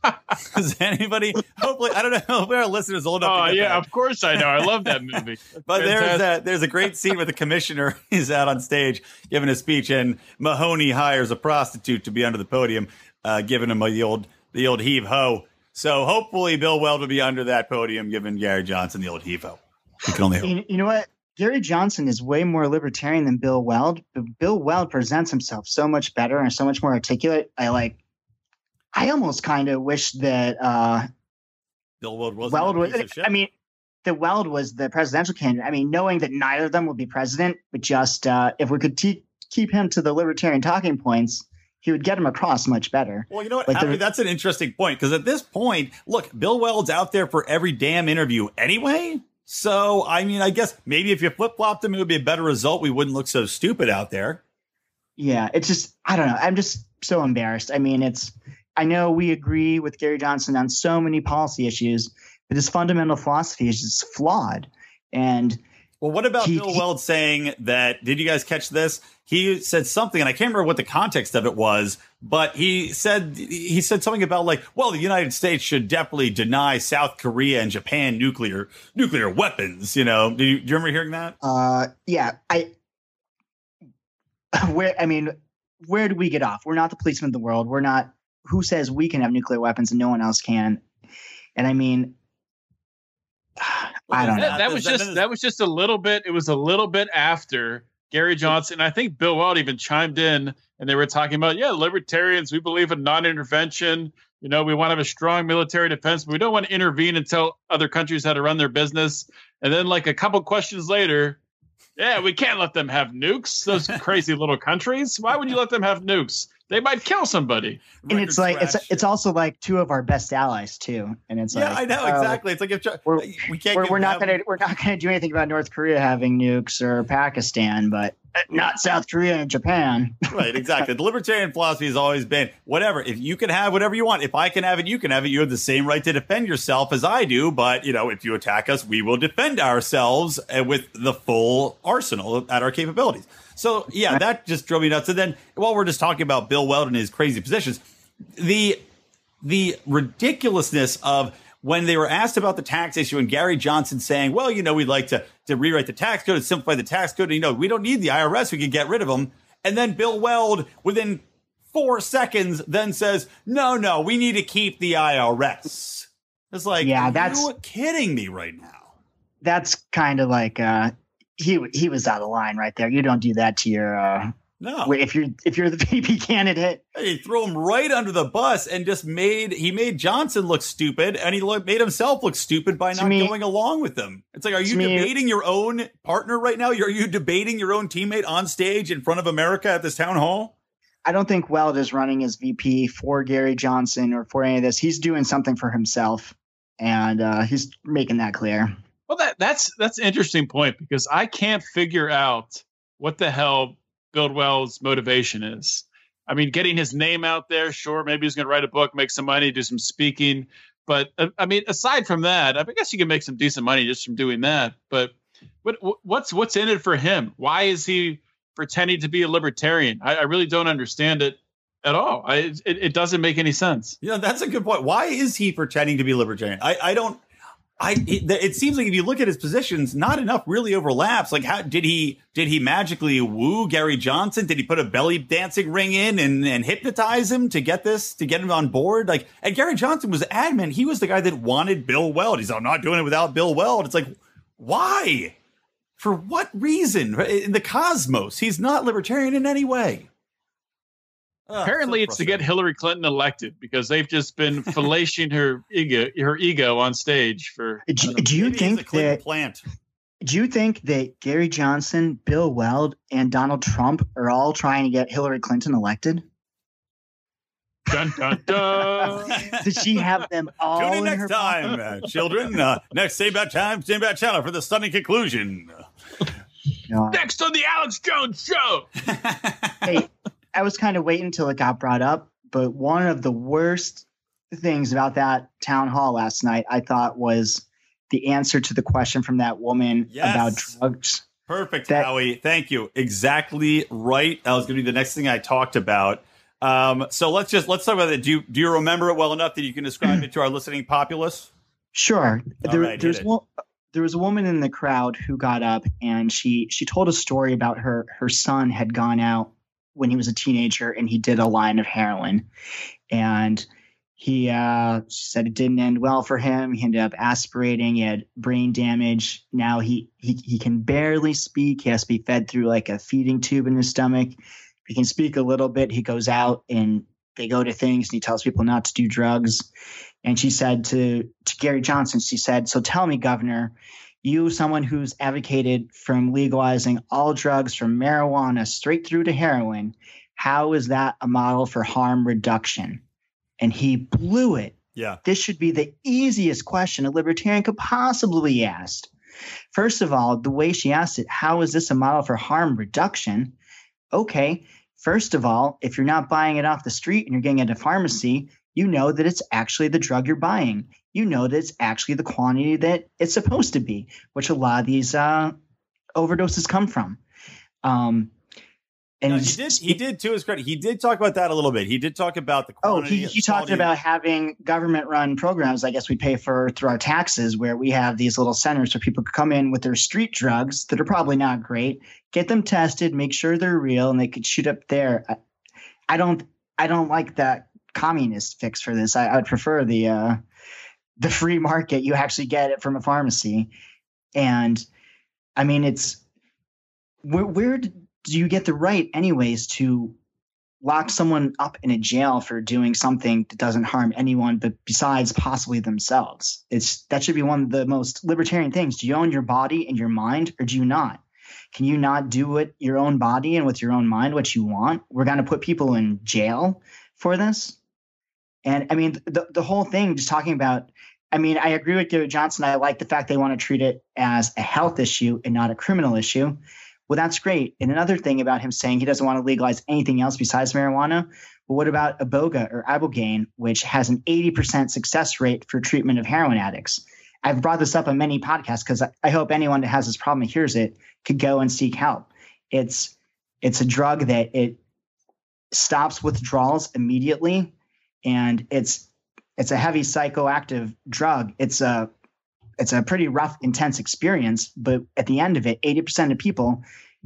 (laughs) Does anybody? Hopefully, I don't know if our listeners old enough. Oh yeah, that. of course I know. I love that movie. (laughs) but there's a there's a great scene with the commissioner. (laughs) He's out on stage giving a speech, and Mahoney hires a prostitute to be under the podium, uh, giving him the old the old heave ho. So hopefully, Bill Weld will be under that podium, giving Gary Johnson the old heave ho. You can only hope. You, you know what? Gary Johnson is way more libertarian than Bill Weld, but Bill Weld presents himself so much better and so much more articulate. I like. I almost kind of wish that uh, Bill Weld was. Weld was. I mean, that Weld was the presidential candidate. I mean, knowing that neither of them would be president, but just uh, if we could te- keep him to the libertarian talking points, he would get him across much better. Well, you know what? Like I mean, that's an interesting point because at this point, look, Bill Weld's out there for every damn interview anyway. So, I mean, I guess maybe if you flip flopped them, it would be a better result. We wouldn't look so stupid out there. Yeah, it's just, I don't know. I'm just so embarrassed. I mean, it's, I know we agree with Gary Johnson on so many policy issues, but his fundamental philosophy is just flawed. And well, what about he, Bill Weld saying that? Did you guys catch this? He said something, and I can't remember what the context of it was, but he said he said something about like, well, the United States should definitely deny South Korea and Japan nuclear nuclear weapons. You know, do you, do you remember hearing that? Uh, yeah, I. (laughs) Where I mean, where do we get off? We're not the policemen of the world. We're not. Who says we can have nuclear weapons and no one else can? And I mean, I don't that, know. That was just that was just a little bit. It was a little bit after Gary Johnson. I think Bill Weld even chimed in, and they were talking about, yeah, libertarians. We believe in non-intervention. You know, we want to have a strong military defense, but we don't want to intervene and tell other countries how to run their business. And then, like a couple questions later, yeah, we can't let them have nukes. Those (laughs) crazy little countries. Why would you let them have nukes? They might kill somebody. And it's like it's it's also like two of our best allies too. And it's yeah, like, I know exactly. it's like if we're, we can't. We're, we're not gonna we're not gonna do anything about North Korea having nukes or Pakistan, but not South Korea and Japan. (laughs) right, exactly. The libertarian philosophy has always been whatever. If you can have whatever you want, if I can have it, you can have it. You have the same right to defend yourself as I do. But you know, if you attack us, we will defend ourselves uh, with the full arsenal at our capabilities. So yeah, that just drove me nuts. And then while we're just talking about Bill Weld and his crazy positions, the the ridiculousness of when they were asked about the tax issue and Gary Johnson saying, well, you know, we'd like to, to rewrite the tax code and simplify the tax code. And, you know, we don't need the IRS. We can get rid of them. And then Bill Weld, within four seconds, then says, no, no, we need to keep the IRS. It's like, yeah, that's you kidding me right now. That's kind of like, uh, he, he was out of line right there. You don't do that to your, uh, no. If you're if you're the (laughs) VP candidate, he threw him right under the bus and just made he made Johnson look stupid and he made himself look stupid by not me, going along with them. It's like, are you debating me, your own partner right now? Are you debating your own teammate on stage in front of America at this town hall? I don't think Weld is running as VP for Gary Johnson or for any of this. He's doing something for himself, and uh, he's making that clear. Well, that that's that's an interesting point because I can't figure out what the hell Bill Weld's motivation is. I mean, getting his name out there, sure, maybe he's going to write a book, make some money, do some speaking. But uh, I mean, aside from that, I guess you can make some decent money just from doing that. But what what's what's in it for him? Why is he pretending to be a libertarian? I, I really don't understand it at all. I, it, it doesn't make any sense. Yeah, that's a good point. Why is he pretending to be libertarian? I, I don't. I it, it, seems like if you look at his positions, not enough really overlaps. Like, how did he did he magically woo Gary Johnson? Did he put a belly dancing ring in and, and hypnotize him to get this to get him on board? Like, and Gary Johnson was adamant he was the guy that wanted Bill Weld. He's I'm not doing it without Bill Weld. It's like, why? For what reason? In the cosmos, he's not libertarian in any way. Apparently, so it's to get Hillary Clinton elected because they've just been (laughs) fellatiing her ego, her ego on stage for. Do, do you think that plant? Do you think that Gary Johnson, Bill Weld, and Donald Trump are all trying to get Hillary Clinton elected? Dun, dun, dun. (laughs) Does she have them all? Tune in, in next time, uh, children. Uh, next same bad time, same bad channel for the stunning conclusion. Next on the Alex Jones Show. hey, I was kind of waiting until it got brought up, but one of the worst things about that town hall last night, I thought, was the answer to the question from that woman yes. about drugs. Perfect, that, Howie. Thank you. Exactly right. That was going to be the next thing I talked about. Um, so let's just let's talk about it. Do you do you remember it well enough that you can describe it to our listening populace? Sure. There, right, there's one, there was a woman in the crowd who got up and she she told a story about her her son had gone out when he was a teenager and he did a line of heroin. And he uh, said it didn't end well for him. He ended up aspirating he had brain damage. Now he, he he can barely speak. He has to be fed through like a feeding tube in his stomach. He can speak a little bit he goes out and they go to things and he tells people not to do drugs. And she said to to gary johnson she said so tell me governor you, someone who's advocated from legalizing all drugs from marijuana straight through to heroin, how is that a model for harm reduction? And he blew it. Yeah. This should be the easiest question a libertarian could possibly be asked. First of all, the way she asked it, how is this a model for harm reduction? Okay, first of all, if you're not buying it off the street and you're getting it at a pharmacy, you know that it's actually the drug you're buying you know that it's actually the quantity that it's supposed to be, which a lot of these uh, overdoses come from. Um, and no, he did. He did to his credit. He did talk about that a little bit. He did talk about the. Oh, he, he talked about having government-run programs. I guess we pay for through our taxes, where we have these little centers where people could come in with their street drugs that are probably not great, get them tested, make sure they're real, and they could shoot up there. I, I don't. I don't like that communist fix for this. I, would prefer the uh, the free market, you actually get it from a pharmacy. And I mean, it's where, where do you get the right, anyways, to lock someone up in a jail for doing something that doesn't harm anyone but besides possibly themselves? It's that should be one of the most libertarian things. Do you own your body and your mind, or do you not? Can you not do with your own body and with your own mind what you want? We're going to put people in jail for this. And I mean, the, the whole thing, just talking about, I mean, I agree with Gary Johnson. I like the fact they want to treat it as a health issue and not a criminal issue. Well, that's great. And another thing about him saying he doesn't want to legalize anything else besides marijuana. Well, what about Iboga or Ibogaine, which has an 80% success rate for treatment of heroin addicts? I've brought this up on many podcasts because I hope anyone that has this problem hears it could go and seek help. It's it's a drug that it stops withdrawals immediately and it's it's a heavy psychoactive drug. It's a it's a pretty rough, intense experience, but at the end of it, 80% of people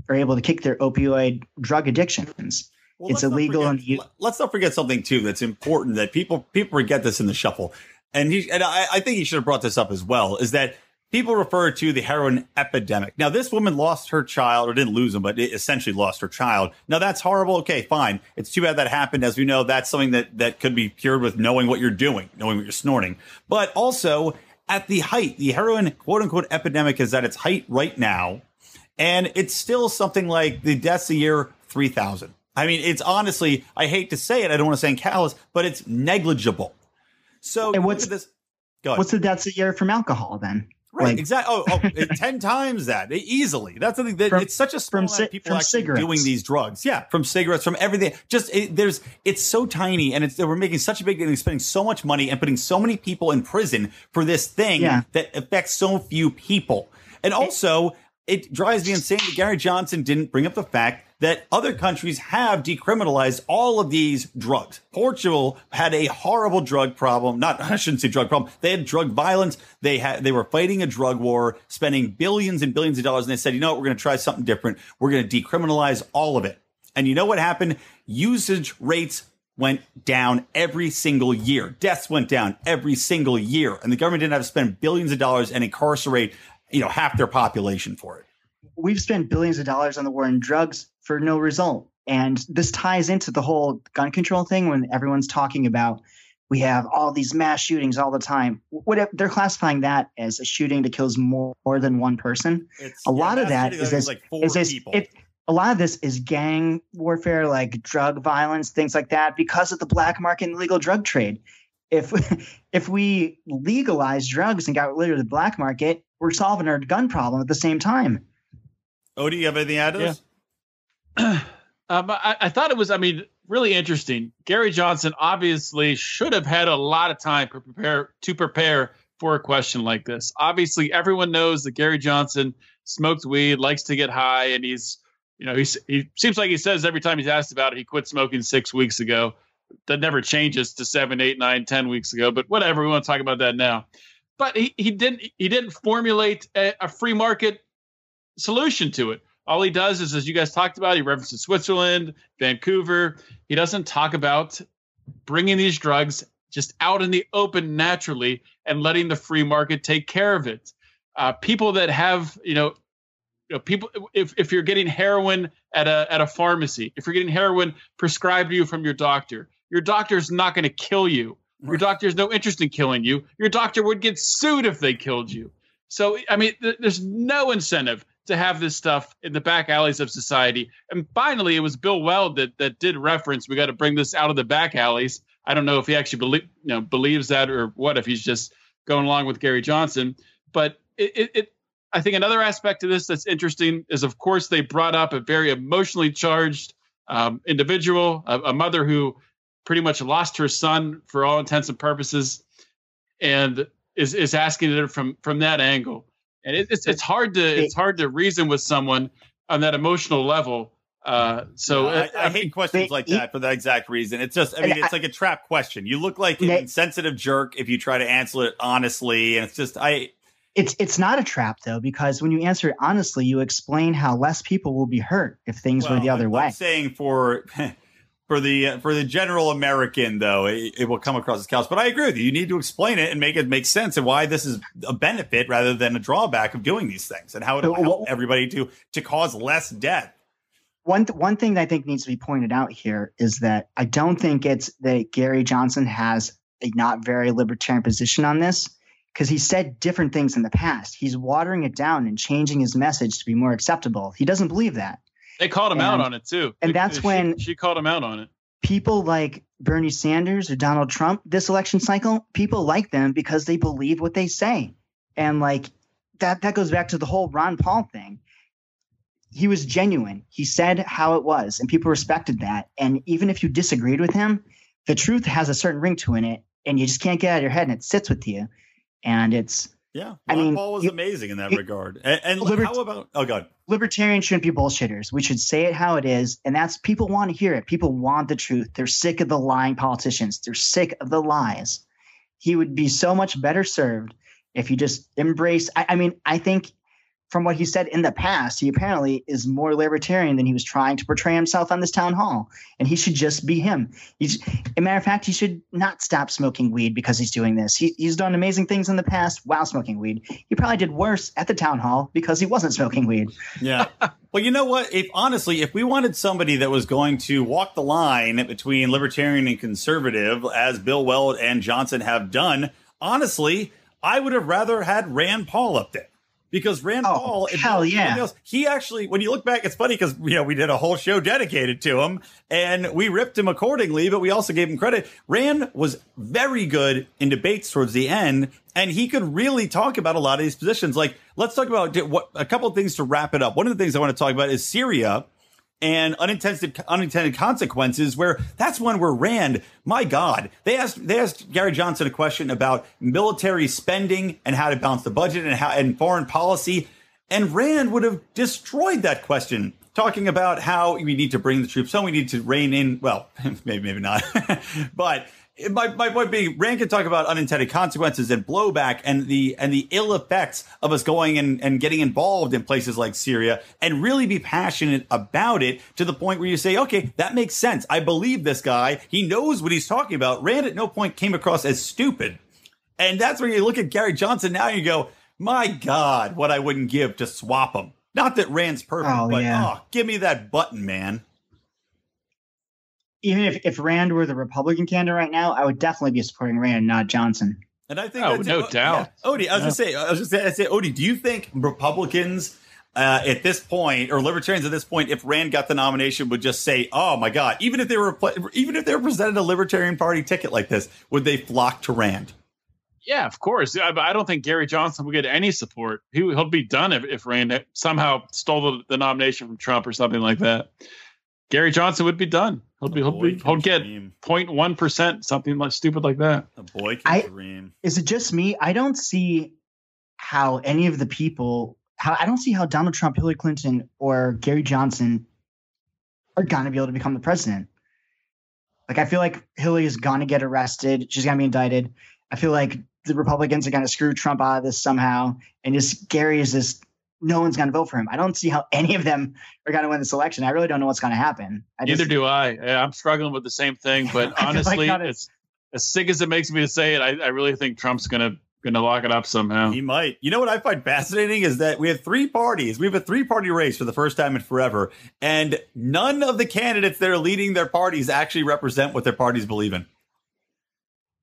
are able to kick their opioid drug addictions. Well, it's illegal. Forget, and let's not forget something too that's important that people people forget this in the shuffle. And he and I, I think he should have brought this up as well. Is that people refer to the heroin epidemic. Now, this woman lost her child, or didn't lose him, but essentially lost her child. Now, that's horrible. Okay, fine. It's too bad that happened. As we know, that's something that, that could be cured with knowing what you're doing, knowing what you're snorting. But also, at the height, the heroin quote unquote epidemic is at its height right now. And it's still something like the deaths a year, 3,000. I mean, it's honestly, I hate to say it, I don't want to sound callous, but it's negligible. So and what's this? What's the deaths a year from alcohol then? Right, like, exactly. Oh, oh eh, ten (laughs) times that eh, easily. That's the thing. That, from, it's such a small from, amount of people actually cigarettes. doing these drugs. Yeah, from cigarettes, from everything. Just it, there's, it's so tiny, and it's we're making such a big deal, spending so much money, and putting so many people in prison for this thing yeah. that affects so few people. And also, it drives me insane that Gary Johnson didn't bring up the fact that other countries have decriminalized all of these drugs. Portugal had a horrible drug problem. Not, (laughs) I shouldn't say drug problem. They had drug violence. They had, they were fighting a drug war, spending billions and billions of dollars. And they said, you know what? We're going to try something different. We're going to decriminalize all of it. And you know what happened? Usage rates went down every single year. Deaths went down every single year. And the government didn't have to spend billions of dollars and incarcerate, you know, half their population for it. We've spent billions of dollars on the war on drugs for no result. And this ties into the whole gun control thing when everyone's talking about we have all these mass shootings all the time. What they're classifying that as a shooting that kills more, more than one person. It's, a lot of that is this, like is this it, a lot of this is gang warfare, like drug violence, things like that, because of the black market and illegal drug trade. If (laughs) if we legalize drugs and got rid of the black market, we're solving our gun problem at the same time. Oh, do you have anything to add to this? (clears throat) um, I, I, thought it was, I mean, really interesting. Gary Johnson obviously should have had a lot of time to prepare to prepare for a question like this. Obviously, everyone knows that Gary Johnson smokes weed, likes to get high, and he's, you know, he's, he seems like he says every time he's asked about it, he quit smoking six weeks ago. That never changes to seven, eight, nine, ten weeks ago. But whatever, we want to talk about that now. But he, he didn't he didn't formulate a, a free market solution to it. All he does is, as you guys talked about, he references Switzerland, Vancouver. He doesn't talk about bringing these drugs just out in the open naturally and letting the free market take care of it. Uh, people that have, you know, you know, people if, if you're getting heroin at a at a pharmacy, if you're getting heroin prescribed to you from your doctor, your doctor's not going to kill you. Your doctor has no interest in killing you. Your doctor would get sued if they killed you. So I mean, th- there's no incentive to have this stuff in the back alleys of society. And finally, it was Bill Weld that that did reference we got to bring this out of the back alleys. I don't know if he actually believe you know believes that or what if he's just going along with Gary Johnson. But it, it, it I think another aspect to this that's interesting is of course they brought up a very emotionally charged um, individual, a, a mother who pretty much lost her son for all intents and purposes, and is is asking it from from that angle and it, it's it's hard to it's hard to reason with someone on that emotional level. Uh, so I, I, I, hate questions like that for that exact reason. It's just, I mean, it's like a trap question. You look like an insensitive jerk if you try to answer it honestly, and it's just, I. It's it's not a trap though because when you answer it honestly, you explain how less people will be hurt if things well, were the other I'm, way. Saying for (laughs) for the uh, for the general American, though, it, it, will come across as callous. But I agree with you. You need to explain it and make it make sense and why this is a benefit rather than a drawback of doing these things and how it will help everybody to to cause less death. One th- one thing that I think needs to be pointed out here is that I don't think it's that Gary Johnson has a not very libertarian position on this because he said different things in the past. He's watering it down and changing his message to be more acceptable. He doesn't believe that. They called him and, out on it too. And that's uh, she, when she called him out on it. People like Bernie Sanders or Donald Trump this election cycle, people like them because they believe what they say. And like that that goes back to the whole Ron Paul thing. He was genuine. He said how it was and people respected that. And even if you disagreed with him, the truth has a certain ring to it and you just can't get out of your head and it sits with you. And it's yeah, Ron I mean, Paul was you, amazing in that you, regard. And, and libert- how about? Oh, God. Libertarians shouldn't be bullshitters. We should say it how it is, and that's people want to hear it. People want the truth. They're sick of the lying politicians. They're sick of the lies. He would be so much better served if you just embrace. I, I mean, I think from what he said in the past, he apparently is more libertarian than he was trying to portray himself on this town hall. And he should just be him. He's, a matter of fact, he should not stop smoking weed because he's doing this. He, he's done amazing things in the past while smoking weed. He probably did worse at the town hall because he wasn't smoking weed. Yeah. (laughs) well, you know what? If honestly, if we wanted somebody that was going to walk the line between libertarian and conservative, as Bill Weld and Johnson have done, honestly, I would have rather had Rand Paul up there because Rand oh, Paul, hell yeah, else, he actually, when you look back, it's funny because you know we did a whole show dedicated to him, and we ripped him accordingly, but we also gave him credit. Rand was very good in debates towards the end, and he could really talk about a lot of these positions. Like, let's talk about what a couple of things to wrap it up. One of the things I want to talk about is Syria and unintended unintended consequences where that's one where Rand, my God, they asked they asked Gary Johnson a question about military spending and how to balance the budget and how and foreign policy. And Rand would have destroyed that question, talking about how we need to bring the troops home, we need to rein in well, (laughs) maybe maybe not. (laughs) but my, my point being, Rand can talk about unintended consequences and blowback and the and the ill effects of us going and, and getting involved in places like Syria and really be passionate about it to the point where you say, okay, that makes sense. I believe this guy. He knows what he's talking about. Rand at no point came across as stupid. And that's where you look at Gary Johnson now and you go, my God, what I wouldn't give to swap him. Not that Rand's perfect, oh, but yeah. oh, give me that button, man even if, if Rand were the Republican candidate right now, I would definitely be supporting Rand, not Johnson. And I think, oh, no it. doubt. Yeah. Odie, I was yeah. just say, I was just say, I say, Odie, do you think Republicans uh, at this point, or Libertarians at this point, if Rand got the nomination, would just say, "Oh my God!" Even if they were, even if they were presented a Libertarian Party ticket like this, would they flock to Rand? Yeah, of course. I, I don't think Gary Johnson would get any support. He, will be done if, if Rand somehow stole the, the nomination from Trump or something like that. Gary Johnson would be done. He'll be, he'll, be, he'll get 0.1 percent, something like stupid like that. A boy can I, dream. Is it just me? I don't see how any of the people. How I don't see how Donald Trump, Hillary Clinton, or Gary Johnson are gonna be able to become the president. Like I feel like Hillary is gonna get arrested. She's gonna be indicted. I feel like the Republicans are gonna screw Trump out of this somehow, and just Gary is this no one's going to vote for him. I don't see how any of them are going to win this election. I really don't know what's going to happen. I Neither just, do I. I'm struggling with the same thing, (laughs) but honestly, like it's as sick as it makes me to say it. I, I really think Trump's going to going to lock it up somehow. He might. You know what I find fascinating is that we have three parties. We have a three party race for the first time in forever, and none of the candidates that are leading their parties actually represent what their parties believe in.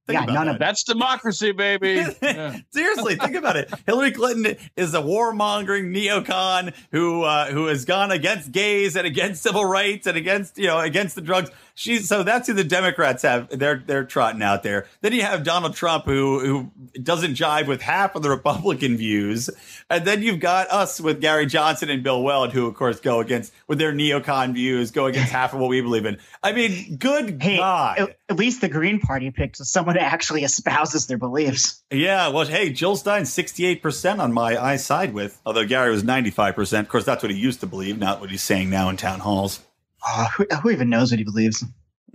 Think yeah, none that. of that's democracy, baby. (laughs) Yeah. Seriously, think about it. Hillary Clinton is a warmongering neocon who uh, who has gone against gays and against civil rights and against you know against the drugs. She's so that's who the Democrats have. They're they're trotting out there. Then you have Donald Trump who who doesn't jive with half of the Republican views, and then you've got us with Gary Johnson and Bill Weld, who of course go against with their neocon views, go against half of what we believe in. I mean, good hey, God! At least the Green Party picked someone who actually espouses their beliefs. Yeah, well, hey, Jill Stein sixty eight percent on my I side with, although Gary was ninety five percent. Of course, that's what he used to believe, not what he's saying now in town halls. Oh, who, who, even knows what he believes?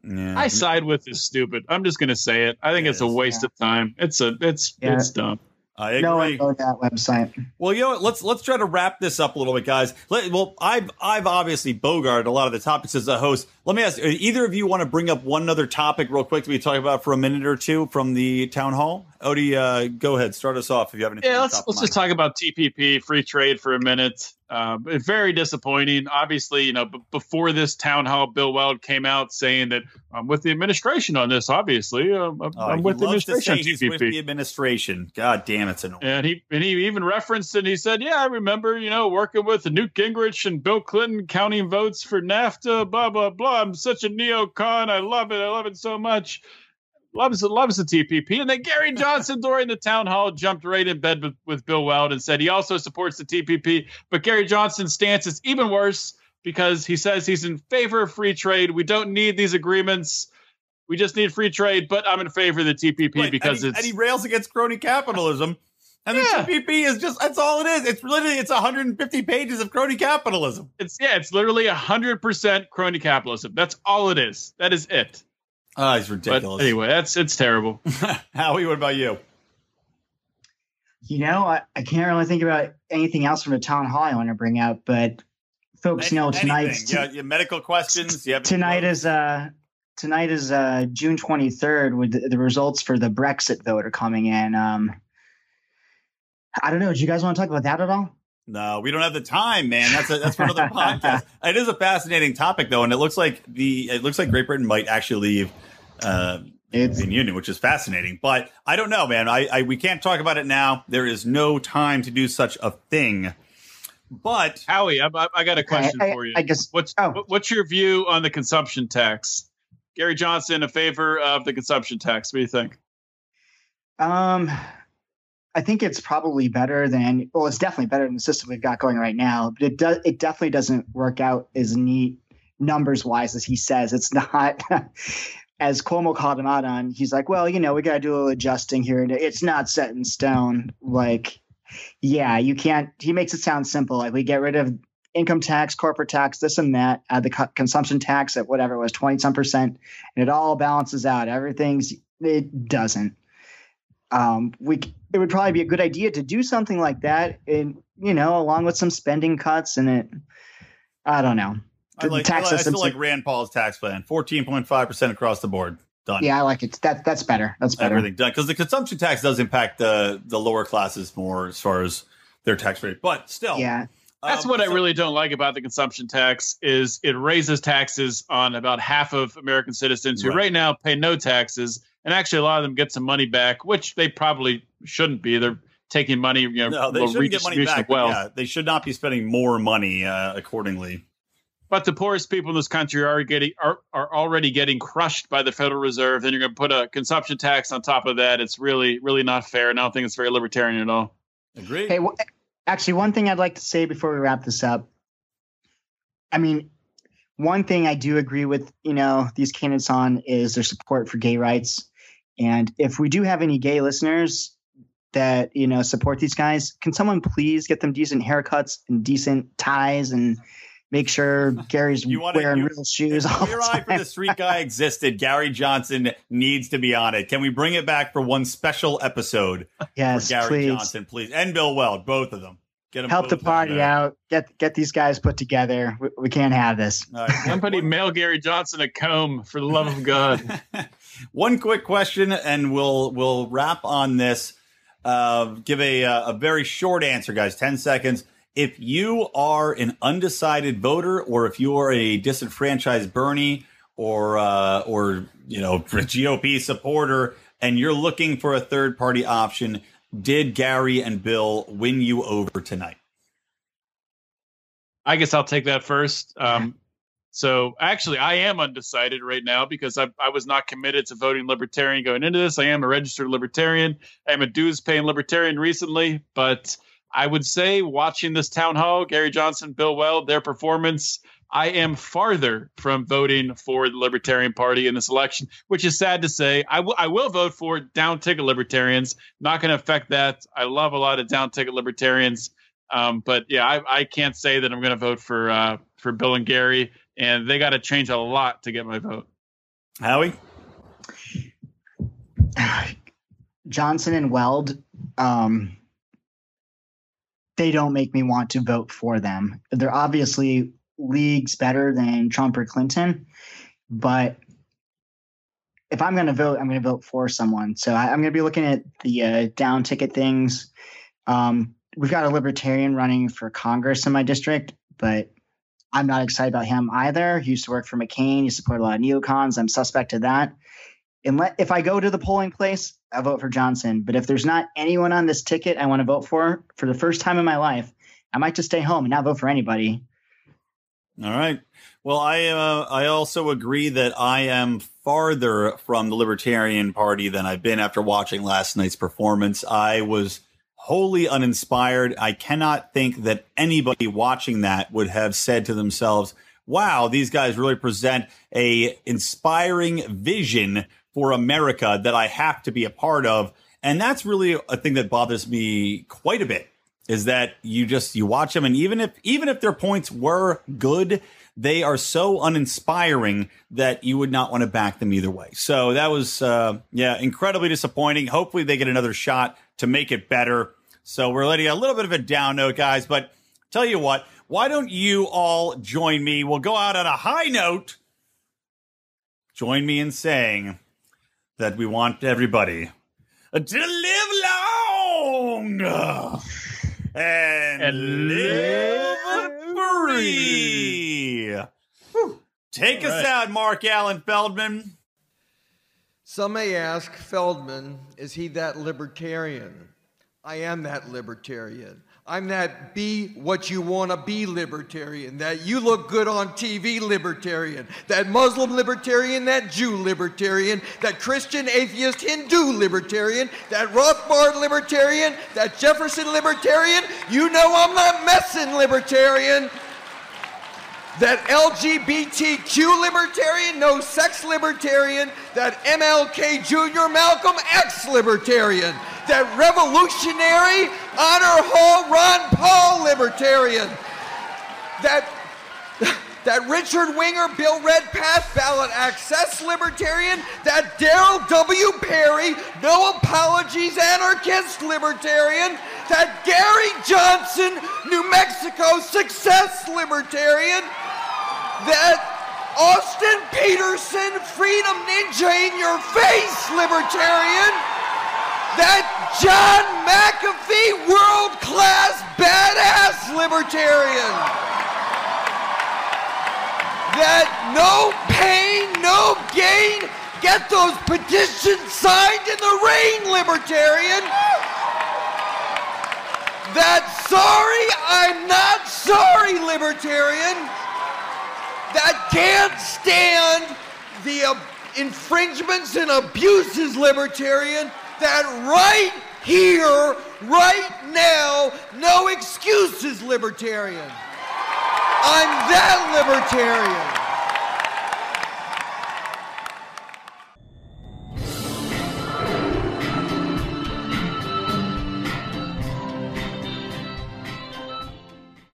Yeah. I side with is stupid. I'm just gonna say it. I think it it's is, a waste yeah. of time. It's a it's yeah. it's dumb. I agree. No one go that website. Well, you know what? Let's let's try to wrap this up a little bit, guys. Let, well, I've I've obviously bogarted a lot of the topics as a host. Let me ask: either of you want to bring up one other topic real quick to be talking about for a minute or two from the town hall? Odie, uh, go ahead, start us off if you have anything. Yeah, let's let's just talk about TPP free trade for a minute. Uh, very disappointing. Obviously, you know, b- before this town hall, Bill Weld came out saying that I'm with the administration on this. Obviously, I'm, oh, I'm with the administration. he's with the administration. God damn, it's annoying. And he and he even referenced it. And he said, "Yeah, I remember, you know, working with Newt Gingrich and Bill Clinton, counting votes for NAFTA. Blah blah blah. I'm such a neocon. I love it. I love it so much." Loves loves the TPP. And then Gary Johnson during the town hall jumped right in bed with, with Bill Weld and said he also supports the TPP. But Gary Johnson's stance is even worse because he says he's in favor of free trade. We don't need these agreements. We just need free trade. But I'm in favor of the TPP right. because and he, it's and he rails against crony capitalism. And yeah. the TPP is just that's all it is. It's literally it's 150 pages of crony capitalism. It's yeah, it's literally 100% crony capitalism. That's all it is. That is it. Oh, he's ridiculous. But anyway, that's it's terrible. (laughs) Howie, what about you? You know, I, I can't really think about anything else from the town hall I want to bring out, but folks Any, know tonight. Yeah, yeah, medical questions. Yeah, tonight is uh tonight is uh June twenty third with the, the, results for the Brexit vote are coming in. Um I don't know. Do you guys want to talk about that at all? No, we don't have the time, man. That's a, that's for another (laughs) podcast. It is a fascinating topic, though, and it looks like the it looks like Great Britain might actually leave uh, it's in Union, which is fascinating. But I don't know, man. I, I we can't talk about it now. There is no time to do such a thing. But Howie, I, I got a question I, for you. I guess what's oh. what's your view on the consumption tax? Gary Johnson, in favor of the consumption tax. What do you think? Um, I think it's probably better than well, it's definitely better than the system we've got going right now. But it does it definitely doesn't work out as neat numbers wise as he says. It's not (laughs) as Cuomo called him out on. He's like, well, you know, we got to do a little adjusting here. It's not set in stone. Like yeah, you can't. He makes it sound simple. Like we get rid of income tax, corporate tax, this and that, add the co- consumption tax at whatever it was, 20 some percent, and it all balances out. Everything's, it doesn't. Um, we, it would probably be a good idea to do something like that, and you know, along with some spending cuts, and it, I don't know. I like, tax I, I still like Rand Paul's tax plan, 14.5 percent across the board. Done. Yeah, I like it. That that's better. That's better. Everything done because the consumption tax does impact the the lower classes more as far as their tax rate, but still, yeah. That's um, what so, I really don't like about the consumption tax is it raises taxes on about half of American citizens who right, right now pay no taxes, and actually a lot of them get some money back, which they probably shouldn't be. They're taking money, you know, no, they shouldn't get money back. Yeah, they should not be spending more money uh, accordingly. But the poorest people in this country are getting are, are already getting crushed by the Federal Reserve. Then you're going to put a consumption tax on top of that. It's really really not fair. And I don't think it's very libertarian at all. Agree. Hey, well, actually, one thing I'd like to say before we wrap this up. I mean, one thing I do agree with, you know, these candidates on is their support for gay rights. And if we do have any gay listeners that you know support these guys, can someone please get them decent haircuts and decent ties and make sure Gary's you wanna, wearing you, real shoes. If Queer Eye for the Street Guy existed, Gary Johnson needs to be on it. Can we bring it back for one special episode? Yes, Gary please. Johnson, please, and Bill Weld, both of them. Get them Help the party out. Get get these guys put together. We, we can't have this. Right. Somebody mail Gary Johnson a comb for the love of God. (laughs) one quick question, and we'll we'll wrap on this. Uh, give a a very short answer, guys. Ten seconds if you are an undecided voter or if you are a disenfranchised Bernie or uh, or you know GOP supporter and you're looking for a third party option, did Gary and Bill win you over tonight? I guess I'll take that first. Um, so actually, I am undecided right now because I, I was not committed to voting libertarian going into this. I am a registered libertarian. I am a dues paying libertarian recently, but I would say watching this town hall, Gary Johnson, Bill Weld, their performance, I am farther from voting for the Libertarian Party in this election, which is sad to say. I, w- I will vote for down ticket libertarians. Not going to affect that. I love a lot of down ticket libertarians. Um, but yeah, I, I, can't say that I'm going to vote for uh, for Bill and Gary, and they got to change a lot to get my vote. Howie, (sighs) Johnson and Weld. Um, they don't make me want to vote for them. They're obviously leagues better than Trump or Clinton, but if I'm going to vote, I'm going to vote for someone. So I, am going to be looking at the uh, down ticket things. Um, we've got a libertarian running for Congress in my district, but I'm not excited about him either. He used to work for McCain. He supported a lot of neocons. I'm suspect of that. Let, if I go to the polling place, I vote for Johnson. But if there's not anyone on this ticket I want to vote for for the first time in my life, I might just stay home and not vote for anybody. All right. Well, I uh, I also agree that I am farther from the Libertarian Party than I've been after watching last night's performance. I was wholly uninspired. I cannot think that anybody watching that would have said to themselves, "Wow, these guys really present a inspiring vision for America that I have to be a part of. And that's really a thing that bothers me quite a bit is that you just you watch them and even if even if their points were good, they are so uninspiring that you would not want to back them either way. So that was uh, yeah, incredibly disappointing. Hopefully they get another shot to make it better. So we're letting a little bit of a down note, guys, but tell you what, why don't you all join me? We'll go out on a high note. Join me in saying that we want everybody to live long and, and live free. Take us right. out, Marc Allan Feldman. Some may ask Feldman, is he that libertarian? I am that libertarian. I'm that be what you want to be libertarian, that you look good on TV libertarian, that Muslim libertarian, that Jew libertarian, that Christian, atheist, Hindu libertarian, that Rothbard libertarian, that Jefferson libertarian. You know I'm not messing libertarian that LGBTQ libertarian, no sex libertarian, that MLK Jr. Malcolm X libertarian, that revolutionary honor hall Ron Paul libertarian, that (laughs) that Richard Winger Bill Redpath ballot access libertarian, that Darryl W. Perry no apologies anarchist libertarian, that Gary Johnson New Mexico success libertarian, that Austin Petersen, Freedom Ninja in your face, libertarian. That John McAfee, world class badass libertarian. That no pain, no gain, get those petitions signed in the rain, libertarian. That sorry, I'm not sorry, libertarian that can't stand the infringements and abuses, libertarian, that right here, right now, no excuses, libertarian. I'm that libertarian.